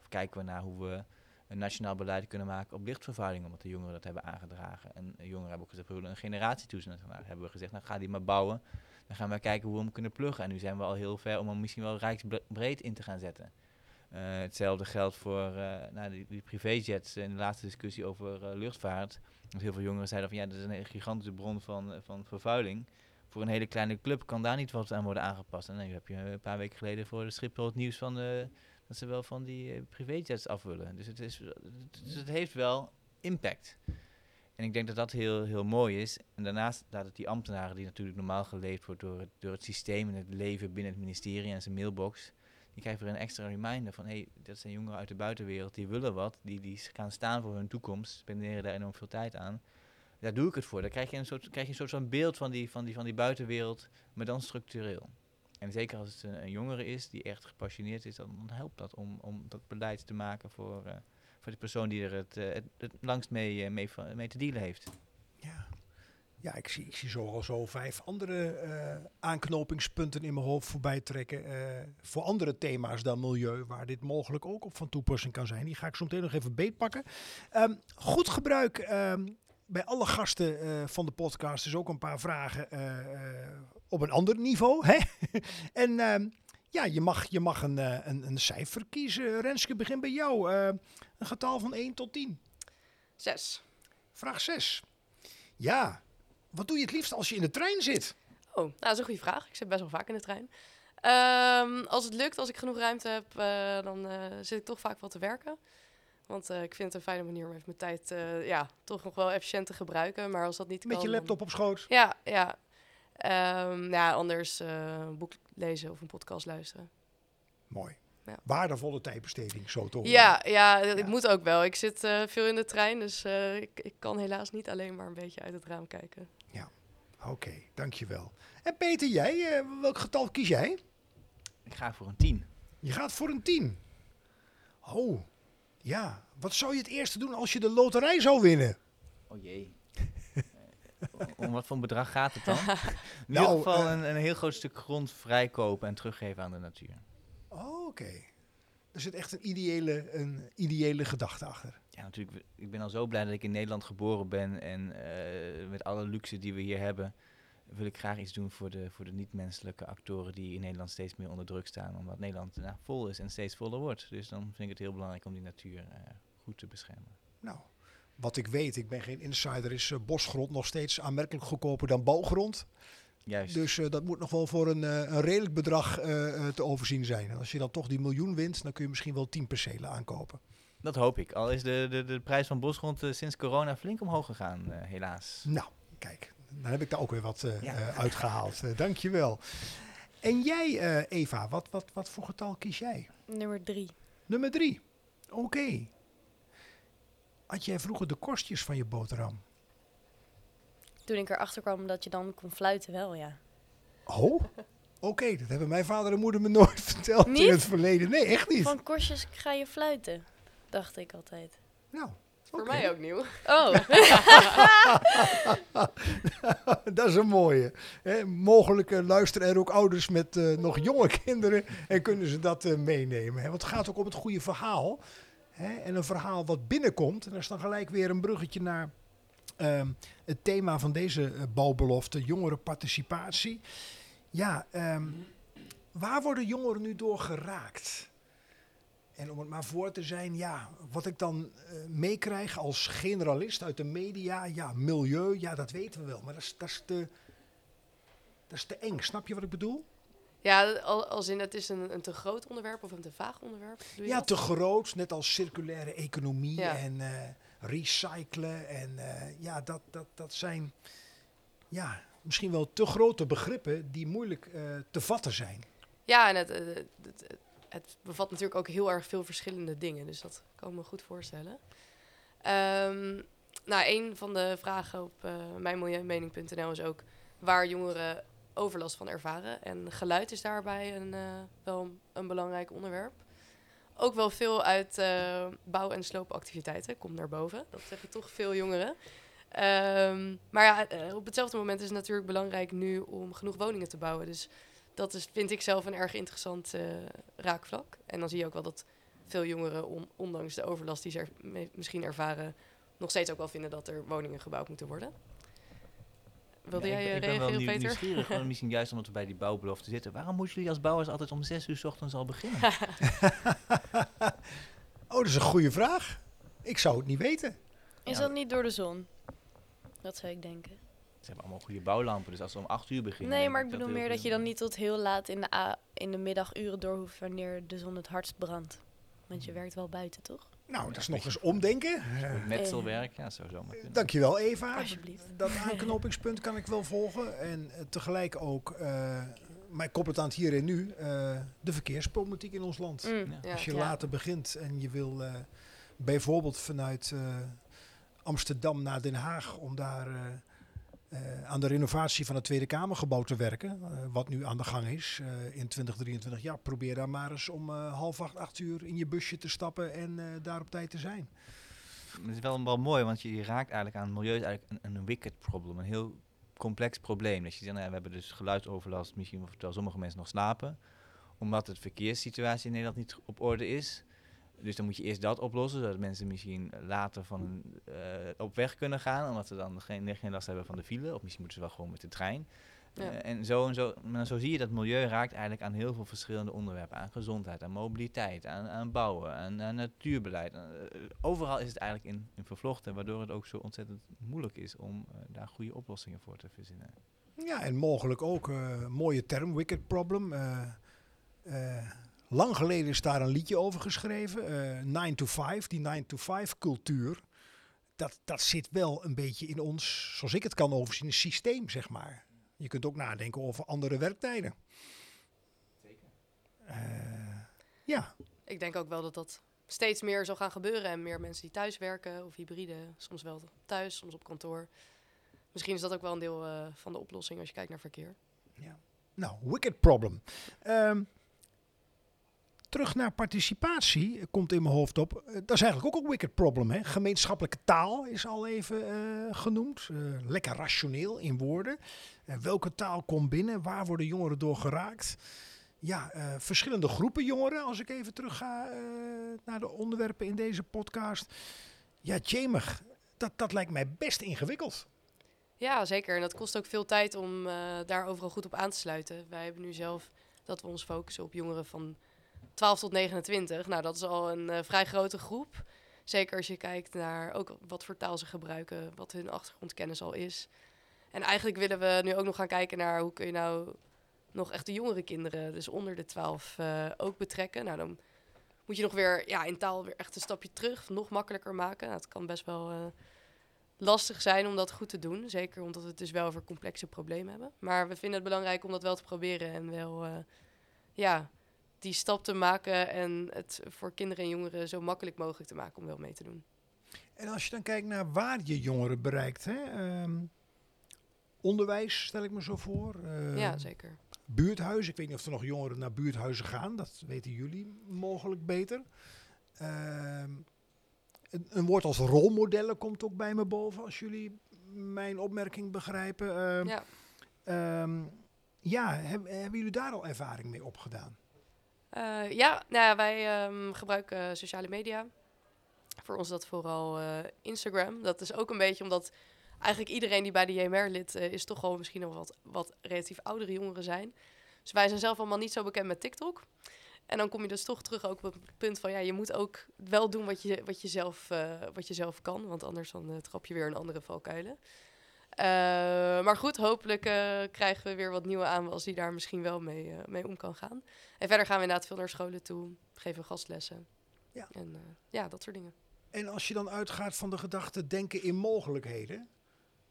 of kijken we naar hoe we een nationaal beleid kunnen maken op lichtvervuiling, omdat de jongeren dat hebben aangedragen. En jongeren hebben ook gezegd, we willen een generatietoezicht. Nou, hebben we gezegd, nou ga die maar bouwen. Dan gaan we kijken hoe we hem kunnen pluggen. En nu zijn we al heel ver om hem misschien wel rijksbreed in te gaan zetten. Eh, hetzelfde geldt voor eh, nou, die, die privéjets in de laatste discussie over eh, luchtvaart. Want heel veel jongeren zeiden van ja, dat is een gigantische bron van, van vervuiling. Voor een hele kleine club kan daar niet wat aan worden aangepast. En nu heb je een paar weken geleden voor de Schiphol het nieuws van dat ze wel van die privéjets af willen. Dus het, is, dus het heeft wel impact. En ik denk dat dat heel, heel mooi is. En daarnaast dat het die ambtenaren die natuurlijk normaal geleefd wordt door door het systeem en het leven binnen het ministerie en zijn mailbox. Die krijgen weer een extra reminder van hé, hey, dat zijn jongeren uit de buitenwereld, die willen wat, die, die gaan staan voor hun toekomst, spenderen daar enorm veel tijd aan. Daar doe ik het voor. Dan krijg je een soort, krijg je een soort van beeld van die, van, die, van die buitenwereld, maar dan structureel. En zeker als het een, jongere is die echt gepassioneerd is, dan, helpt dat om, om dat beleid te maken voor, eh, voor de persoon die er het, eh, het, het langst mee, eh, mee, mee te dealen heeft. Ja, ja ik, zie, ik zie zo al zo vijf andere eh, aanknopingspunten in mijn hoofd voorbij trekken. eh, voor andere thema's dan milieu, waar dit mogelijk ook op van toepassing kan zijn. Die ga ik zo meteen nog even beetpakken. Ehm, goed gebruik ehm, bij alle gasten eh, van de podcast is ook een paar vragen op een ander niveau. Hè? en ehm, ja, je mag, je mag een, een, een cijfer kiezen. Renske, begin bij jou. Een getal van 1 tot 10. Zes. Vraag 6. Ja, wat doe je het liefst als je in de trein zit? Oh, nou, dat is een goede vraag. Ik zit best wel vaak in de trein. Ehm, als het lukt, als ik genoeg ruimte heb, eh, dan eh, zit ik toch vaak wel te werken. Want eh, ik vind het een fijne manier om even mijn tijd ja, toch nog wel efficiënt te gebruiken. Maar als dat niet Met kan... je dan- laptop op schoot? Ja, ja. Ehm, ja, anders een boek lezen of een podcast luisteren. Mooi. Ja. Waardevolle tijdbesteding, zo te horen. Ja, ja, ik Ja. moet ook wel. Ik zit eh, veel in de trein, dus eh, ik, ik kan helaas niet alleen maar een beetje uit het raam kijken. Oké, dankjewel. En Peter, jij, eh, welk getal kies jij? Ik ga voor een 10. Je gaat voor een 10. Oh, ja. Wat zou je het eerste doen als je de loterij zou winnen? Oh jee. Om wat voor een bedrag gaat het dan? In Nou, ieder geval een, een heel groot stuk grond vrijkopen en teruggeven aan de natuur. Oh, Oké. Er zit echt een ideële, een ideële gedachte achter. Ja, natuurlijk. Ik ben al zo blij dat ik in Nederland geboren ben. En eh, met alle luxe die we hier hebben, wil ik graag iets doen voor de, voor de niet-menselijke actoren die in Nederland steeds meer onder druk staan. Omdat Nederland nou, vol is en steeds voller wordt. Dus dan vind ik het heel belangrijk om die natuur eh, goed te beschermen. Nou, wat ik weet, ik ben geen insider, is eh, bosgrond nog steeds aanmerkelijk goedkoper dan bouwgrond. Juist. Dus eh, dat moet nog wel voor een, eh, een redelijk bedrag eh, eh, te overzien zijn. En als je dan toch die miljoen wint, dan kun je misschien wel tien percelen aankopen. Dat hoop ik. Al is de, de, de prijs van bosgrond sinds corona flink omhoog gegaan, eh, helaas. Nou, kijk, dan heb ik daar ook weer wat eh, Ja. eh, uitgehaald. Eh, dankjewel. En jij, eh, Eva, wat, wat, wat voor getal kies jij? Nummer drie. Nummer drie. Oké. Had jij vroeger de korstjes van je boterham? Toen ik erachter kwam dat je dan kon fluiten wel, ja. Oh, oké. Dat hebben mijn vader en moeder me nooit verteld in het verleden. Nee, echt niet. Van korstjes ga je fluiten, dacht ik altijd. Nou, Voor mij ook nieuw. Oh, dat is een mooie. Hè, mogelijk eh, luisteren er ook ouders met eh, nog jonge kinderen en kunnen ze dat eh, meenemen. Hè? Want het gaat ook om het goede verhaal. Hè? En een verhaal wat binnenkomt. En dat is dan gelijk weer een bruggetje naar ehm, het thema van deze eh, bouwbelofte, jongerenparticipatie. Ja, ehm, waar worden jongeren nu door geraakt? En om het maar voor te zijn, ja, wat ik dan eh, meekrijg als generalist uit de media, ja, milieu, ja, dat weten we wel. Maar dat is, dat is, te, dat is te eng. Snap je wat ik bedoel? Ja, al- als in het is een, een te groot onderwerp of een te vaag onderwerp. Ja, dat? te groot, net als circulaire economie Ja. en eh, recyclen. En eh, ja, dat, dat, dat zijn ja, misschien wel te grote begrippen die moeilijk eh, te vatten zijn. Ja, en het, eh, het, het, bevat natuurlijk ook heel erg veel verschillende dingen. Dus dat kan ik me goed voorstellen. Ehm, nou, een van de vragen op uh, mijnmilieumening.nl is ook waar jongeren overlast van ervaren. En geluid is daarbij een, wel een belangrijk onderwerp. Ook wel veel uit uh, bouw- en sloopactiviteiten komt naar boven. Dat zeggen toch veel jongeren. Um, maar ja, op hetzelfde moment is het natuurlijk belangrijk nu om genoeg woningen te bouwen. Dus dat is, vind ik zelf een erg interessant uh, raakvlak. En dan zie je ook wel dat veel jongeren, on, ondanks de overlast die ze er misschien ervaren, nog steeds ook wel vinden dat er woningen gebouwd moeten worden. Wilde Ja, jij ik, uh, ik ben wel reageren, nieuw- Peter? nieuwsgierig, gewoon misschien juist omdat we bij die bouwbelofte zitten. Waarom moeten jullie als bouwers altijd om zes uur 's ochtends al beginnen? Oh, dat is een goede vraag. Ik zou het niet weten. Is Ja. dat niet door de zon? Dat zou ik denken. Ze hebben allemaal goede bouwlampen, dus als ze om acht uur beginnen... Nee, maar ik bedoel meer dat je dan niet tot heel laat in de, a- in de middaguren door hoeft wanneer de zon het hardst brandt. Want je werkt wel buiten, toch? Nou, dat is nog eens omdenken. Eh, Met metselwerk, ja, zou zo maar kunnen. dankjewel Eva. Alsjeblieft. Dat aanknopingspunt kan ik wel volgen. En eh, tegelijk ook, eh maar ik koppel het aan het hier en nu, eh, de verkeersproblematiek in ons land. Mm. Ja. Als je Ja. later begint en je wil eh, bijvoorbeeld vanuit eh, Amsterdam naar Den Haag om daar eh, aan de renovatie van het Tweede Kamergebouw te werken, eh, wat nu aan de gang is eh, in 2023, ja, probeer daar maar eens om half acht, acht uur in je busje te stappen en daar op tijd te zijn. Het is wel, wel mooi, want je, raakt eigenlijk aan het milieu is eigenlijk een, wicked problem, een heel complex probleem. Dat je zegt, nou we hebben dus geluidsoverlast, misschien terwijl sommige mensen nog slapen, omdat het verkeerssituatie in Nederland niet op orde is. Dus dan moet je eerst dat oplossen, zodat mensen misschien later van hun, eh, op weg kunnen gaan, omdat ze dan geen, geen last hebben van de file, of misschien moeten ze wel gewoon met de trein. Ja. Eh, en zo en zo, maar zo zie je dat milieu raakt eigenlijk aan heel veel verschillende onderwerpen. Aan gezondheid, aan mobiliteit, aan, aan bouwen, aan, aan natuurbeleid. Eh, overal is het eigenlijk in, in vervlochten, waardoor het ook zo ontzettend moeilijk is om daar goede oplossingen voor te verzinnen. Ja, en mogelijk ook eh, een mooie term, wicked problem. Eh, eh, lang geleden is daar een liedje over geschreven, eh 9 to 5, die 9 to 5 cultuur. Dat, dat zit wel een beetje in ons, zoals ik het kan overzien, een systeem, zeg maar. Je kunt ook nadenken over andere werktijden. Eh, ja, Ik denk ook wel dat dat steeds meer zal gaan gebeuren. En meer mensen die thuis werken of hybride. Soms wel thuis, soms op kantoor. Misschien is dat ook wel een deel eh, van de oplossing als je kijkt naar verkeer. Nou, wicked problem. Ehm, terug naar participatie komt in mijn hoofd op. Eh, dat is eigenlijk ook een wicked problem. Hè? Gemeenschappelijke taal is al even eh, genoemd. Eh, lekker rationeel in woorden. Welke taal komt binnen? Waar worden jongeren door geraakt? Ja, verschillende groepen jongeren. Als ik even terug ga naar de onderwerpen in deze podcast. Ja, Jamig, dat, dat lijkt mij best ingewikkeld. Ja, zeker. En dat kost ook veel tijd om daar overal goed op aan te sluiten. Wij hebben nu zelf dat we ons focussen op jongeren van 12 tot 29. Nou, dat is al een eh, vrij grote groep. Zeker als je kijkt naar ook wat voor taal ze gebruiken, wat hun achtergrondkennis al is. En eigenlijk willen we nu ook nog gaan kijken naar hoe kun je nou nog echt de jongere kinderen, dus onder de 12, eh, ook betrekken. Nou, dan moet je nog weer ja, in taal weer echt een stapje terug, nog makkelijker maken. Nou, het kan best wel eh, lastig zijn om dat goed te doen. Zeker omdat we het dus wel over complexe problemen hebben. Maar we vinden het belangrijk om dat wel te proberen en wel ja, die stap te maken en het voor kinderen en jongeren zo makkelijk mogelijk te maken om wel mee te doen. En als je dan kijkt naar waar je jongeren bereikt, hè? ehm, onderwijs stel ik me zo voor. eh, ja, zeker. buurthuizen, ik weet niet of er nog jongeren naar buurthuizen gaan, dat weten jullie mogelijk beter. Ehm, een, een woord als rolmodellen komt ook bij me boven, als jullie mijn opmerking begrijpen. Ja. ja, heb- hebben jullie daar al ervaring mee opgedaan? Eh, ja, nou ja, wij ehm, gebruiken sociale media. Voor ons dat vooral eh, Instagram. Dat is ook een beetje omdat eigenlijk iedereen die bij de JMR lid eh, is toch wel misschien nog wat, wat relatief oudere jongeren zijn. Dus wij zijn zelf allemaal niet zo bekend met TikTok. En dan kom je dus toch terug ook op het punt van ja, je moet ook wel doen wat je, wat je, zelf, wat je zelf kan. Want anders dan trap je weer een andere valkuilen. Eh, maar goed, hopelijk eh, krijgen we weer wat nieuwe aanwas die daar misschien wel mee, eh, mee om kan gaan. En verder gaan we inderdaad veel naar scholen toe, geven gastlessen. Ja. En ja, dat soort dingen. En als je dan uitgaat van de gedachte denken in mogelijkheden,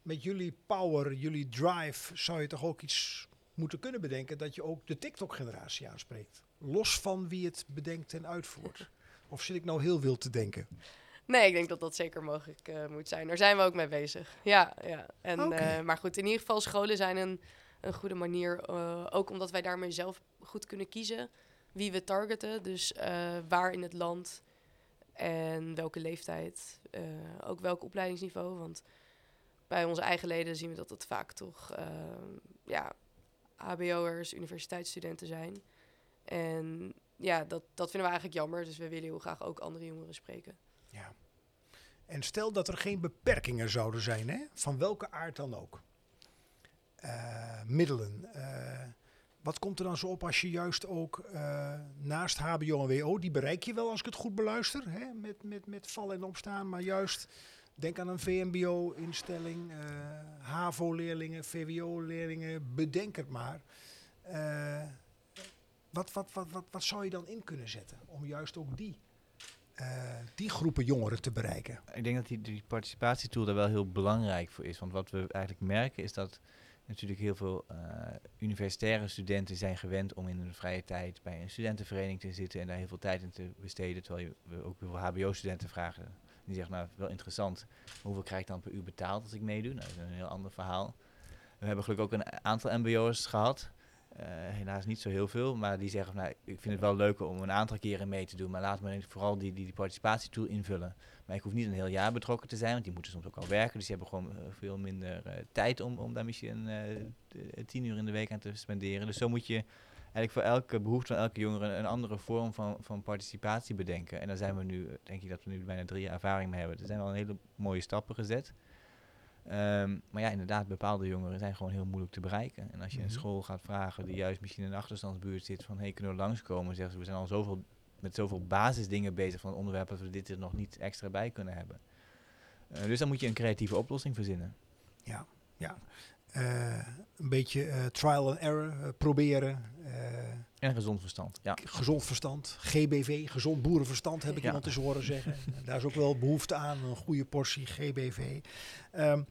met jullie power, jullie drive, zou je toch ook iets moeten kunnen bedenken dat je ook de TikTok-generatie aanspreekt? Los van wie het bedenkt en uitvoert. Of zit ik nou heel wild te denken? Nee, ik denk dat dat zeker mogelijk eh, moet zijn. Daar zijn we ook mee bezig. Ja, ja. En, Oké. eh, maar goed, in ieder geval scholen zijn een, een goede manier. eh, ook omdat wij daarmee zelf goed kunnen kiezen wie we targeten. Dus eh, waar in het land en welke leeftijd. eh, ook welk opleidingsniveau. Want bij onze eigen leden zien we dat het vaak toch ja, hbo'ers, universiteitsstudenten zijn. En ja, dat, dat vinden we eigenlijk jammer. Dus we willen heel graag ook andere jongeren spreken. Ja. En stel dat er geen beperkingen zouden zijn, hè? van welke aard dan ook. Eh, middelen. eh, wat komt er dan zo op als je juist ook eh, naast HBO en WO, die bereik je wel als ik het goed beluister, hè? Met, met, met vallen en opstaan, maar juist denk aan een VMBO-instelling, HAVO-leerlingen, VWO-leerlingen, bedenk het maar. Wat, wat, wat, wat, wat zou je dan in kunnen zetten om juist ook die eh, die groepen jongeren te bereiken. Ik denk dat die, die participatietool daar wel heel belangrijk voor is. Want wat we eigenlijk merken is dat natuurlijk heel veel eh, universitaire studenten zijn gewend om in hun vrije tijd bij een studentenvereniging te zitten en daar heel veel tijd in te besteden. Terwijl je, ook heel veel HBO-studenten vragen. Die zeggen, nou, wel interessant, hoeveel krijg ik dan per uur betaald als ik meedoe? Nou, dat is een heel ander verhaal. We hebben gelukkig ook een aantal MBO'ers gehad. Eh, helaas niet zo heel veel, maar die zeggen, nou, ik vind het wel leuker om een aantal keren mee te doen, maar laat me vooral die, die, die participatietool invullen. Maar ik hoef niet een heel jaar betrokken te zijn, want die moeten soms ook al werken. Dus die hebben gewoon eh, veel minder eh, tijd om, om daar misschien tien uur in de week aan te spenderen. Dus zo moet je eigenlijk voor elke behoefte van elke jongere een andere vorm van, van participatie bedenken. En daar zijn we nu, denk ik dat we nu bijna drie jaar ervaring mee hebben. Er zijn wel een hele mooie stappen gezet. Ehm, maar ja, inderdaad, bepaalde jongeren zijn gewoon heel moeilijk te bereiken. En als je Mhm. een school gaat vragen die juist misschien in een achterstandsbuurt zit van hey, kunnen we langskomen? Zeggen ze, we zijn al zoveel, met zoveel basisdingen bezig van het onderwerp dat we dit er nog niet extra bij kunnen hebben. Eh, dus dan moet je een creatieve oplossing verzinnen. Ja, ja. Eh, een beetje eh, trial and error eh, proberen. En gezond verstand. Ja. gezond verstand, GBV, gezond boerenverstand heb ik Ja. iemand eens horen zeggen. Daar is ook wel behoefte aan, een goede portie GBV. Ehm,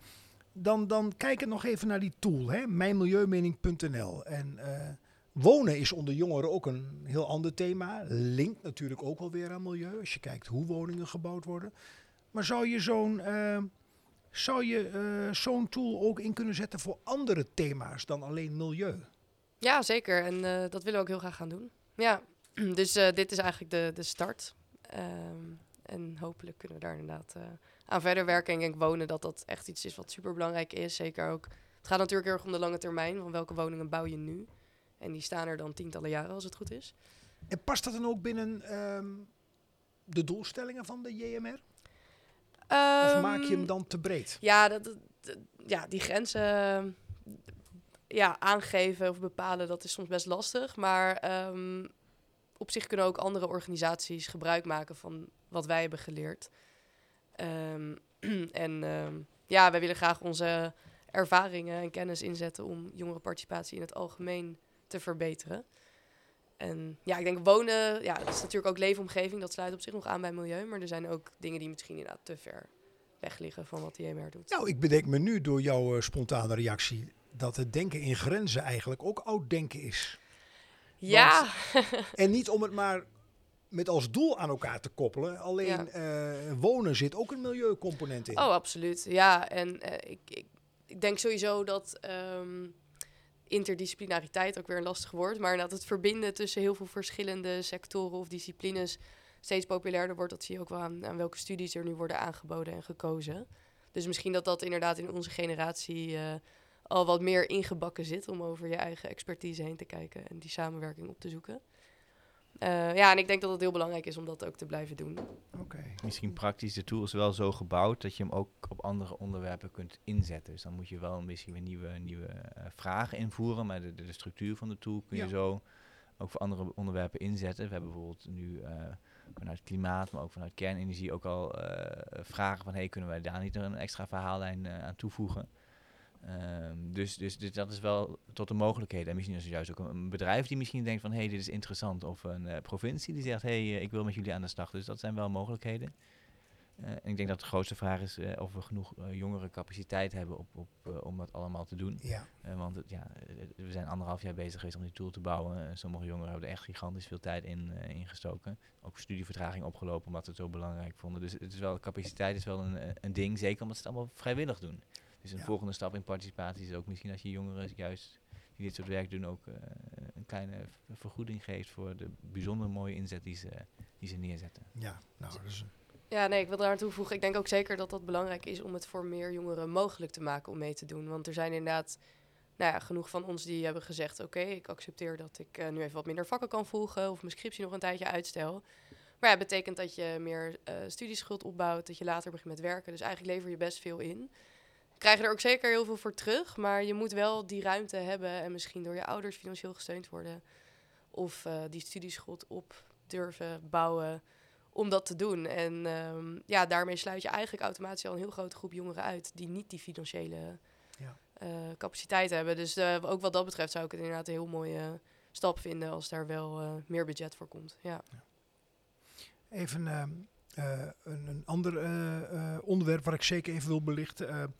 dan, dan kijken nog even naar die tool, hè, mijnmilieumening.nl. En wonen is onder jongeren ook een heel ander thema. Linkt natuurlijk ook wel weer aan milieu, als je kijkt hoe woningen gebouwd worden. Maar zou je zo'n eh, zou je eh, zo'n tool ook in kunnen zetten voor andere thema's dan alleen milieu? Ja, zeker. En eh, dat willen we ook heel graag gaan doen. Ja, dus eh, dit is eigenlijk de, de start. Ehm, en hopelijk kunnen we daar inderdaad aan verder werken. En ik denk wonen dat dat echt iets is wat super belangrijk is. Zeker ook. Het gaat natuurlijk heel erg om de lange termijn. Van welke woningen bouw je nu? En die staan er dan tientallen jaren als het goed is. En past dat dan ook binnen ehm, de doelstellingen van de JMR? Of maak je hem Ehm, dan te breed? Ja, dat, ja, die grenzen ja, aangeven of bepalen, dat is soms best lastig. Maar ehm, op zich kunnen ook andere organisaties gebruik maken van wat wij hebben geleerd. Ehm, en ehm, ja, wij willen graag onze ervaringen en kennis inzetten om jongerenparticipatie in het algemeen te verbeteren. En ja, ik denk wonen, ja, dat is natuurlijk ook leefomgeving, dat sluit op zich nog aan bij milieu. Maar er zijn ook dingen die misschien inderdaad te ver weg liggen van wat de JMR doet. Nou, ik bedenk me nu door jouw eh, spontane reactie dat het denken in grenzen eigenlijk ook oud denken is. Ja, En niet om het maar met als doel aan elkaar te koppelen. Alleen Ja. eh, wonen zit ook een milieucomponent in. oh, absoluut. Ja, en eh, ik, ik, ik denk sowieso dat ehm, interdisciplinariteit ook weer een lastig woord, maar dat het verbinden tussen heel veel verschillende sectoren of disciplines steeds populairder wordt. Dat zie je ook wel aan, welke studies er nu worden aangeboden en gekozen. Dus misschien dat dat inderdaad in onze generatie eh, al wat meer ingebakken zit om over je eigen expertise heen te kijken en die samenwerking op te zoeken. Eh, ja, en ik denk dat het heel belangrijk is om dat ook te blijven doen. Oké. Misschien praktisch, de tool is wel zo gebouwd dat je hem ook op andere onderwerpen kunt inzetten. Dus dan moet je wel misschien weer nieuwe, nieuwe eh, vragen invoeren, maar de, de, de structuur van de tool kun je Ja. zo ook voor andere onderwerpen inzetten. We hebben bijvoorbeeld nu eh, vanuit klimaat, maar ook vanuit kernenergie ook al eh, vragen van, hey, kunnen wij daar niet een extra verhaallijn eh, aan toevoegen? Ehm, dus dus dit, dat is wel tot de mogelijkheden. En misschien is er juist ook een, een bedrijf die misschien denkt van... hé, hey, dit is interessant. Of een eh, provincie die zegt... hé, hey, eh, ik wil met jullie aan de slag. Dus dat zijn wel mogelijkheden. Eh, en ik denk dat de grootste vraag is of we genoeg jongeren capaciteit hebben op, op, om dat allemaal te doen. Ja. want het, ja, we zijn anderhalf jaar bezig geweest om die tool te bouwen. sommige jongeren hebben er echt gigantisch veel tijd in, in gestoken. Ook studievertraging opgelopen omdat ze het zo belangrijk vonden. Dus het is wel, capaciteit is wel een, een ding, zeker omdat ze het allemaal vrijwillig doen. Dus een Ja. volgende stap in participatie is ook misschien als je jongeren juist die dit soort werk doen ook een kleine vergoeding geeft voor de bijzonder mooie inzet die ze, die ze neerzetten. Ja, nou, dat is... Ja, nee, ik wil daar aan toevoegen. Ik denk ook zeker dat dat belangrijk is om het voor meer jongeren mogelijk te maken om mee te doen. Want er zijn inderdaad nou ja, genoeg van ons die hebben gezegd: Oké, ik accepteer dat ik uh, nu even wat minder vakken kan volgen of mijn scriptie nog een tijdje uitstel. Maar ja, het betekent dat je meer uh, studieschuld opbouwt, dat je later begint met werken. Dus eigenlijk lever je best veel in. Krijg je er ook zeker heel veel voor terug, maar je moet wel die ruimte hebben en misschien door je ouders financieel gesteund worden. Of uh, die studieschuld op durven bouwen om dat te doen. En um, ja, daarmee sluit je eigenlijk automatisch al een heel grote groep jongeren uit die niet die financiële ja. uh, capaciteit hebben. Dus uh, ook wat dat betreft zou ik het inderdaad een heel mooie stap vinden als daar wel meer budget voor komt. Ja. ja. Even een, een, ander onderwerp waar ik zeker even wil belichten.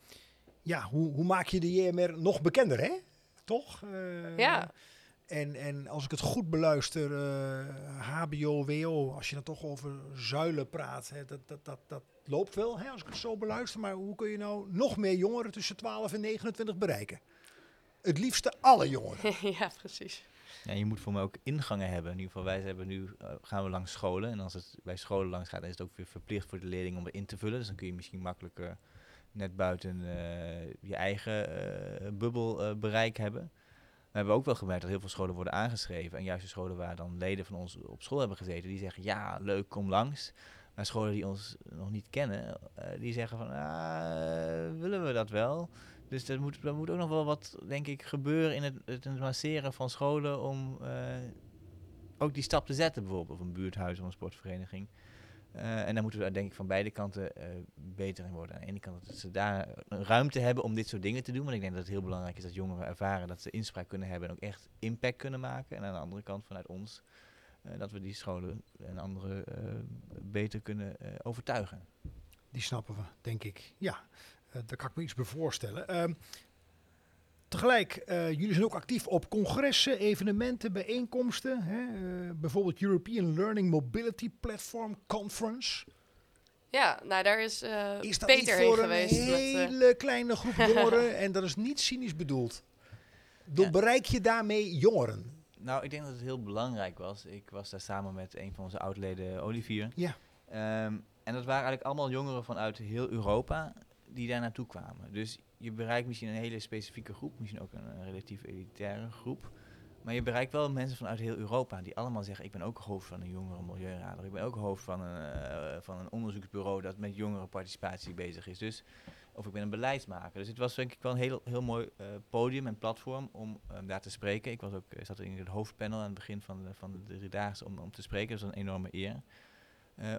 Ja, hoe, hoe, maak je de JMR nog bekender, hè? Toch? ja. En, en als ik het goed beluister, uh, HBO, WO, als je dan toch over zuilen praat, hè, dat, dat, dat, dat loopt wel hè, als ik het zo beluister. Maar hoe kun je nou nog meer jongeren tussen 12 en 29 bereiken? Het liefste alle jongeren. ja, precies. Ja, je moet voor mij ook ingangen hebben. In ieder geval, wij hebben nu, uh, gaan we langs scholen. En als het bij scholen langs gaat, dan is het ook weer verplicht voor de leerling om erin te vullen. Dus dan kun je misschien makkelijker net buiten uh, je eigen bubbel bereik hebben. We hebben ook wel gemerkt dat heel veel scholen worden aangeschreven. En juist de scholen waar dan leden van ons op school hebben gezeten, die zeggen ja, leuk, kom langs. Maar scholen die ons nog niet kennen, die zeggen van ah, willen we dat wel? Dus er moet, er moet ook nog wel wat, denk ik, gebeuren in het, het masseren van scholen om ook die stap te zetten, bijvoorbeeld, of een buurthuis of een sportvereniging. Uh, en daar moeten we denk ik van beide kanten uh, beter in worden. Aan de ene kant dat ze daar ruimte hebben om dit soort dingen te doen. Want ik denk dat het heel belangrijk is dat jongeren ervaren dat ze inspraak kunnen hebben en ook echt impact kunnen maken. En aan de andere kant vanuit ons uh, dat we die scholen en anderen beter kunnen overtuigen. Die snappen we, denk ik. Ja, daar kan ik me iets bij voorstellen. Ehm, Tegelijk, uh, jullie zijn ook actief op congressen, evenementen, bijeenkomsten. Hè? Uh, bijvoorbeeld European Learning Mobility Platform Conference. Ja, nou daar is, uh, is dat Peter niet voor heen geweest. een hele met, kleine groep jongeren en dat is niet cynisch bedoeld. Dan ja. bereik je daarmee jongeren. Nou, ik denk dat het heel belangrijk was. Ik was daar samen met een van onze oudleden, Olivier. Ja. Um, en dat waren eigenlijk allemaal jongeren vanuit heel Europa die daar naartoe kwamen. Dus je bereikt misschien een hele specifieke groep, misschien ook een, relatief elitaire groep. Maar je bereikt wel mensen vanuit heel Europa die allemaal zeggen: Ik ben ook hoofd van een jongere milieurader. Ik ben ook hoofd van een, uh, van een onderzoeksbureau dat met jongerenparticipatie bezig is. Dus, of ik ben een beleidsmaker. Dus het was denk ik wel een heel, heel mooi uh, podium en platform om uh, daar te spreken. Ik was ook, zat in het hoofdpanel aan het begin van de, van de driedaagse om, om te spreken. Dat was een enorme eer.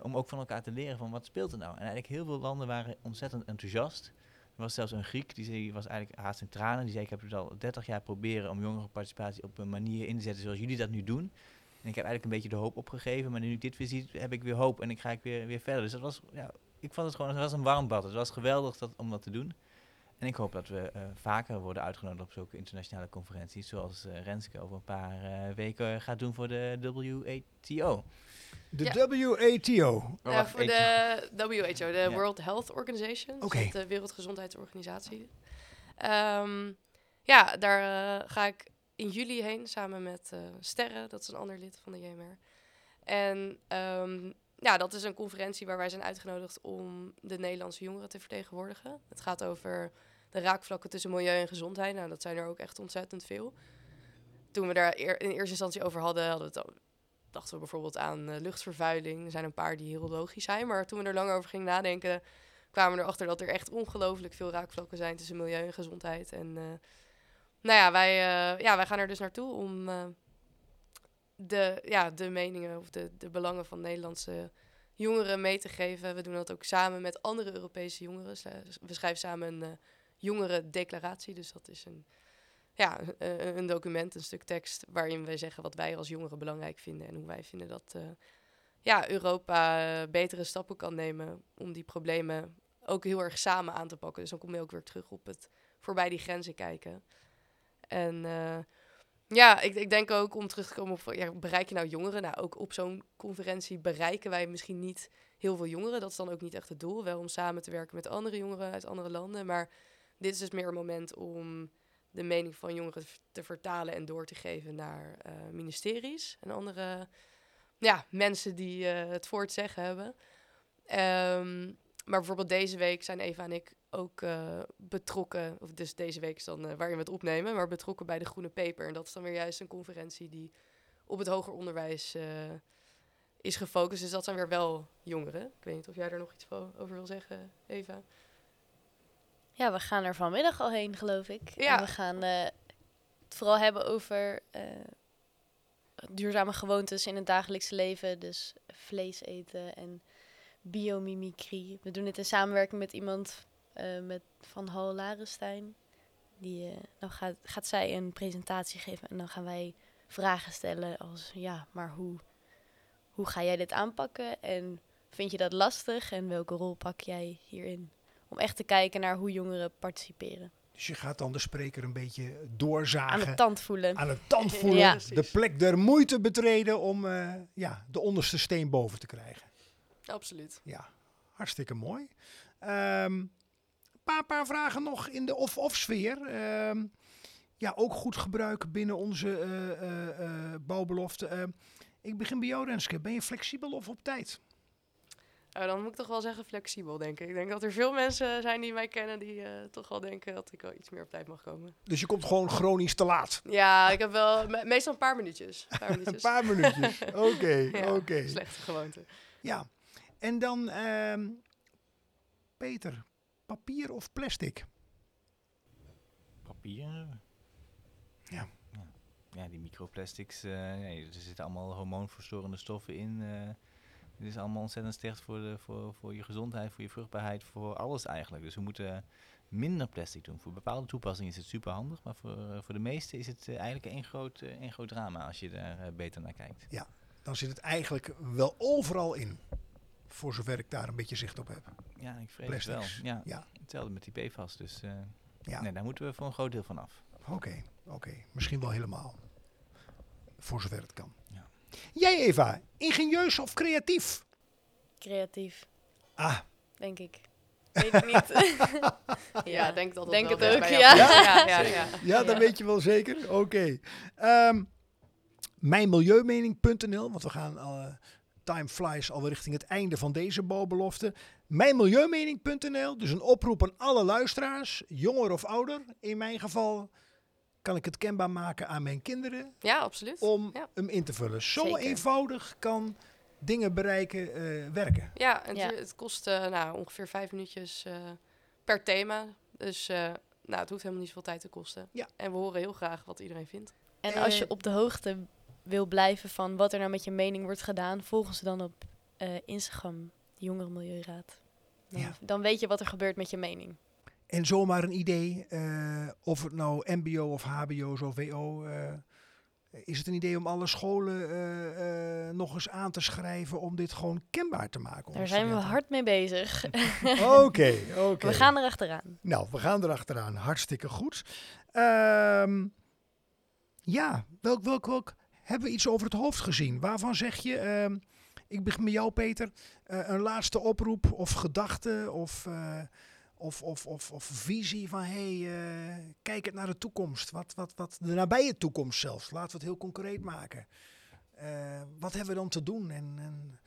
Om ook van elkaar te leren van wat speelt er nou. En eigenlijk heel veel landen waren ontzettend enthousiast. Er was zelfs een Griek, die, zei, was eigenlijk haast in tranen. Die zei, ik heb het al 30 jaar proberen om jongerenparticipatie op een manier in te zetten zoals jullie dat nu doen. En ik heb eigenlijk een beetje de hoop opgegeven, maar nu ik dit weer zie, heb ik weer hoop en ik ga ik weer, weer verder. Dus dat was, ja, ik vond het gewoon, het was een warm bad. Het was geweldig dat, om dat te doen. En ik hoop dat we uh, vaker worden uitgenodigd op zulke internationale conferenties, zoals uh, Renske over een paar uh, weken gaat doen voor de WATO. De Ja. WATO. Oh, Ja, wacht, voor de WHO, de Ja. World Health Organization. dus Oké. De Wereldgezondheidsorganisatie. Ehm, ja, daar eh, ga ik in juli heen samen met eh, Sterre. Dat is een ander lid van de JMR. En ehm, ja, dat is een conferentie waar wij zijn uitgenodigd om de Nederlandse jongeren te vertegenwoordigen. Het gaat over de raakvlakken tussen milieu en gezondheid. Nou, dat zijn er ook echt ontzettend veel. Toen we daar in eerste instantie over hadden, dachten we bijvoorbeeld aan eh, luchtvervuiling. Er zijn een paar die heel logisch zijn. Maar toen we er langer over gingen nadenken, kwamen we erachter dat er echt ongelooflijk veel raakvlakken zijn tussen milieu en gezondheid. En eh, nou ja wij, eh, ja, wij gaan er dus naartoe om de, ja, de meningen of de, de belangen van Nederlandse jongeren mee te geven. We doen dat ook samen met andere Europese jongeren. We schrijven samen een jongerendeclaratie. Dus dat is een, ja, een, een document, een stuk tekst... waarin wij zeggen wat wij als jongeren belangrijk vinden... en hoe wij vinden dat eh, ja, Europa eh, betere stappen kan nemen om die problemen ook heel erg samen aan te pakken. Dus dan kom je ook weer terug op het voorbij die grenzen kijken. En eh, ja, ik, ik denk ook om terug te komen op, ja, bereik je nou jongeren? Nou, ook op zo'n conferentie bereiken wij misschien niet heel veel jongeren. Dat is dan ook niet echt het doel. Wel om samen te werken met andere jongeren uit andere landen. Maar dit is dus meer een moment om de mening van jongeren te vertalen en door te geven naar eh, ministeries en andere ja, mensen die eh, het voor het zeggen hebben. Ehm, maar bijvoorbeeld deze week zijn Eva en ik ook eh, betrokken, of dus deze week is dan waarin we het opnemen, maar betrokken bij de Groene Paper. En dat is dan weer juist een conferentie die op het hoger onderwijs is gefocust. Dus dat zijn weer wel jongeren. Ik weet niet of jij daar nog iets over wil zeggen, Eva. Ja, we gaan er vanmiddag al heen, geloof ik. Ja. En we gaan uh, het vooral hebben over uh, duurzame gewoontes in het dagelijkse leven. Dus vlees eten en biomimicrie. We doen het in samenwerking met iemand uh, met van Hal Larenstein. Die, dan gaat, gaat zij een presentatie geven en dan gaan wij vragen stellen als... Ja, maar hoe, hoe ga jij dit aanpakken? En vind je dat lastig? En welke rol pak jij hierin? Om echt te kijken naar hoe jongeren participeren. Dus je gaat dan de spreker een beetje doorzagen. Aan de tand voelen. Aan de tand voelen. Ja. De plek der moeite betreden om uh, ja, de onderste steen boven te krijgen. Absoluut. Ja, hartstikke mooi. Een um, paar, paar vragen nog in de of-of sfeer. Um, ja, ook goed gebruiken binnen onze uh, uh, uh, bouwbelofte. ik begin bij jou, Renske. Ben je flexibel of op tijd? Oh, dan moet ik toch wel zeggen flexibel, denk ik. Ik denk dat er veel mensen zijn die mij kennen die uh, toch wel denken dat ik wel iets meer op tijd mag komen. Dus je komt gewoon chronisch te laat? Ja, ik heb wel me meestal een paar minuutjes. Een paar minuutjes. een paar minuutjes, oké, oké. ja, okay. Slechte gewoonte. Ja, en dan uh, Peter, papier of plastic? Papier. Ja. Ja, ja die microplastics, uh, nee, er zitten allemaal hormoonverstorende stoffen in. Dit is allemaal ontzettend slecht voor, de, voor, voor je gezondheid, voor je vruchtbaarheid, voor alles eigenlijk. Dus we moeten minder plastic doen. Voor bepaalde toepassingen is het super handig, maar voor, uh, voor de meeste is het uh, eigenlijk één groot, uh, één groot drama als je daar beter naar kijkt. Ja, dan zit het eigenlijk wel overal in. Voor zover ik daar een beetje zicht op heb. Ja, ik vrees Plastics. het wel. Ja, Ja. Hetzelfde met die PFAS. Dus Ja. nee, daar moeten we voor een groot deel van af. Oké, oké. Misschien wel helemaal. Voor zover het kan. Jij Eva, ingenieus of creatief? Creatief, Ah, denk ik. Weet ik niet. Ja, denk dat dat Denk wel het dicht ook, ja. ja, ja, ja. ja, dat Ja. weet je wel zeker. Oké. Ehm, mijnmilieumening.nl, want we gaan eh, time flies al richting het einde van deze bouwbelofte. Mijnmilieumening.nl, dus een oproep aan alle luisteraars, jonger of ouder. In mijn geval kan ik het kenbaar maken aan mijn kinderen Ja, absoluut. om Ja. hem in te vullen. Zo Zeker. eenvoudig kan dingen bereiken eh, werken. Ja, en Ja. Het, het kost eh, nou, ongeveer vijf minuutjes eh, per thema. Dus eh, nou, het hoeft helemaal niet zoveel tijd te kosten. Ja. En we horen heel graag wat iedereen vindt. En als je op de hoogte wil blijven van wat er nou met je mening wordt gedaan, volg ze dan op eh, Instagram, Jongere Milieuraad. Dan, Ja. dan weet je wat er gebeurt met je mening. En zomaar een idee, eh, of het nou MBO of HBO of VO. eh, is het een idee om alle scholen eh, nog eens aan te schrijven om dit gewoon kenbaar te maken? Daar zijn we hard mee bezig. Oké, oké. We gaan er achteraan. Nou, we gaan erachteraan. Hartstikke goed. Ehm, ja, welk, welk, welk hebben we iets over het hoofd gezien? Waarvan zeg je, ehm, ik begin met jou Peter, een laatste oproep of gedachte of, of, of, of, of visie van hey, eh, kijk het naar de toekomst. Wat, wat, wat, de nabije toekomst zelfs. Laten we het heel concreet maken. Eh, wat hebben we dan te doen en, en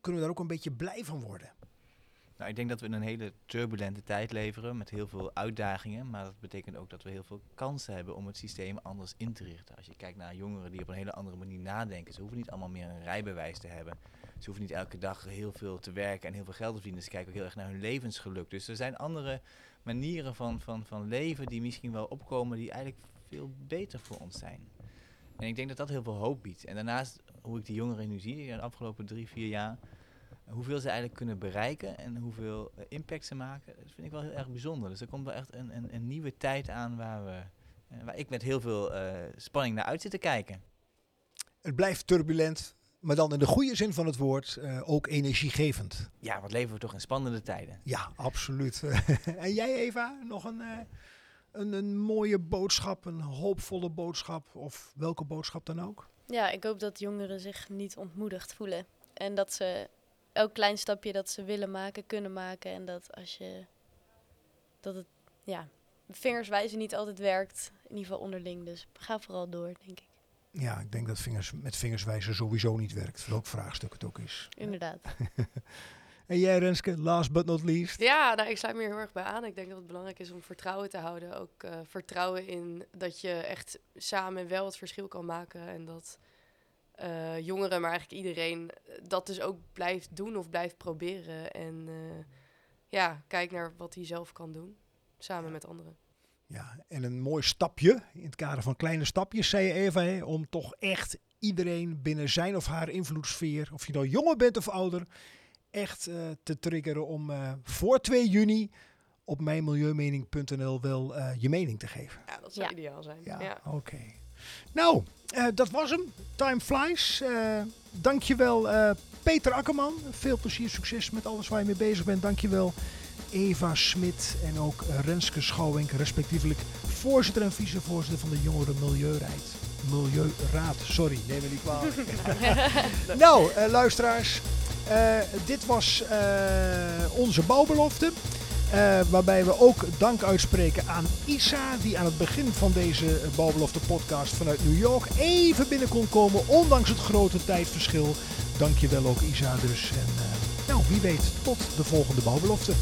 kunnen we daar ook een beetje blij van worden? Nou, ik denk dat we een hele turbulente tijd leveren met heel veel uitdagingen. Maar dat betekent ook dat we heel veel kansen hebben om het systeem anders in te richten. Als je kijkt naar jongeren die op een hele andere manier nadenken. Ze hoeven niet allemaal meer een rijbewijs te hebben. Ze hoeven niet elke dag heel veel te werken en heel veel geld te verdienen. Ze kijken ook heel erg naar hun levensgeluk. Dus er zijn andere manieren van, van, van leven die misschien wel opkomen die eigenlijk veel beter voor ons zijn. En ik denk dat dat heel veel hoop biedt. En daarnaast, hoe ik die jongeren nu zie in de afgelopen drie, vier jaar, hoeveel ze eigenlijk kunnen bereiken en hoeveel eh, impact ze maken, dat vind ik wel heel erg bijzonder. Dus er komt wel echt een, een, een nieuwe tijd aan waar, we, eh, waar ik met heel veel eh, spanning naar uit zit te kijken. Het blijft turbulent. Maar dan in de goede zin van het woord eh, ook energiegevend. Ja, wat leven we toch in spannende tijden. Ja, absoluut. en jij Eva, nog een, eh, een, een mooie boodschap, een hoopvolle boodschap of welke boodschap dan ook? Ja, ik hoop dat jongeren zich niet ontmoedigd voelen. En dat ze elk klein stapje dat ze willen maken, kunnen maken. En dat als je. dat het. ja. vingerswijzen niet altijd werkt. In ieder geval onderling. Dus ga vooral door, denk ik. Ja, ik denk dat vingers, met vingerswijzen sowieso niet werkt. Welk vraagstuk het ook is. Inderdaad. En jij Renske, last but not least? Ja, nou, ik sluit me hier heel erg bij aan. Ik denk dat het belangrijk is om vertrouwen te houden. Ook eh, vertrouwen in dat je echt samen wel het verschil kan maken. En dat eh, jongeren, maar eigenlijk iedereen, dat dus ook blijft doen of blijft proberen. En eh, ja, kijk naar wat hij zelf kan doen, samen met anderen. Ja, en een mooi stapje, in het kader van kleine stapjes, zei je hè, om toch echt iedereen binnen zijn of haar invloedssfeer, of je nou jonger bent of ouder, echt eh, te triggeren om eh, voor 2 juni op mijnmilieumening.nl wel eh, je mening te geven. Ja, dat zou Ja. ideaal zijn. Ja, Ja. oké. Nou, eh, dat was hem. Time flies. Eh dankjewel eh Peter Akkerman. Veel plezier, succes met alles waar je mee bezig bent. Dankjewel Eva Smit en ook Renske Schouwink, respectievelijk voorzitter en vicevoorzitter van de Jongeren Milieuraad. Milieuraad, sorry, neem me niet kwalijk. nou, eh, luisteraars, eh, dit was eh, onze bouwbelofte. Waarbij we ook dank uitspreken aan Isa, die aan het begin van deze Bouwbelofte podcast vanuit New York even binnen kon komen, ondanks het grote tijdverschil. Dankjewel ook Isa dus. En nou, wie weet, tot de volgende Bouwbelofte.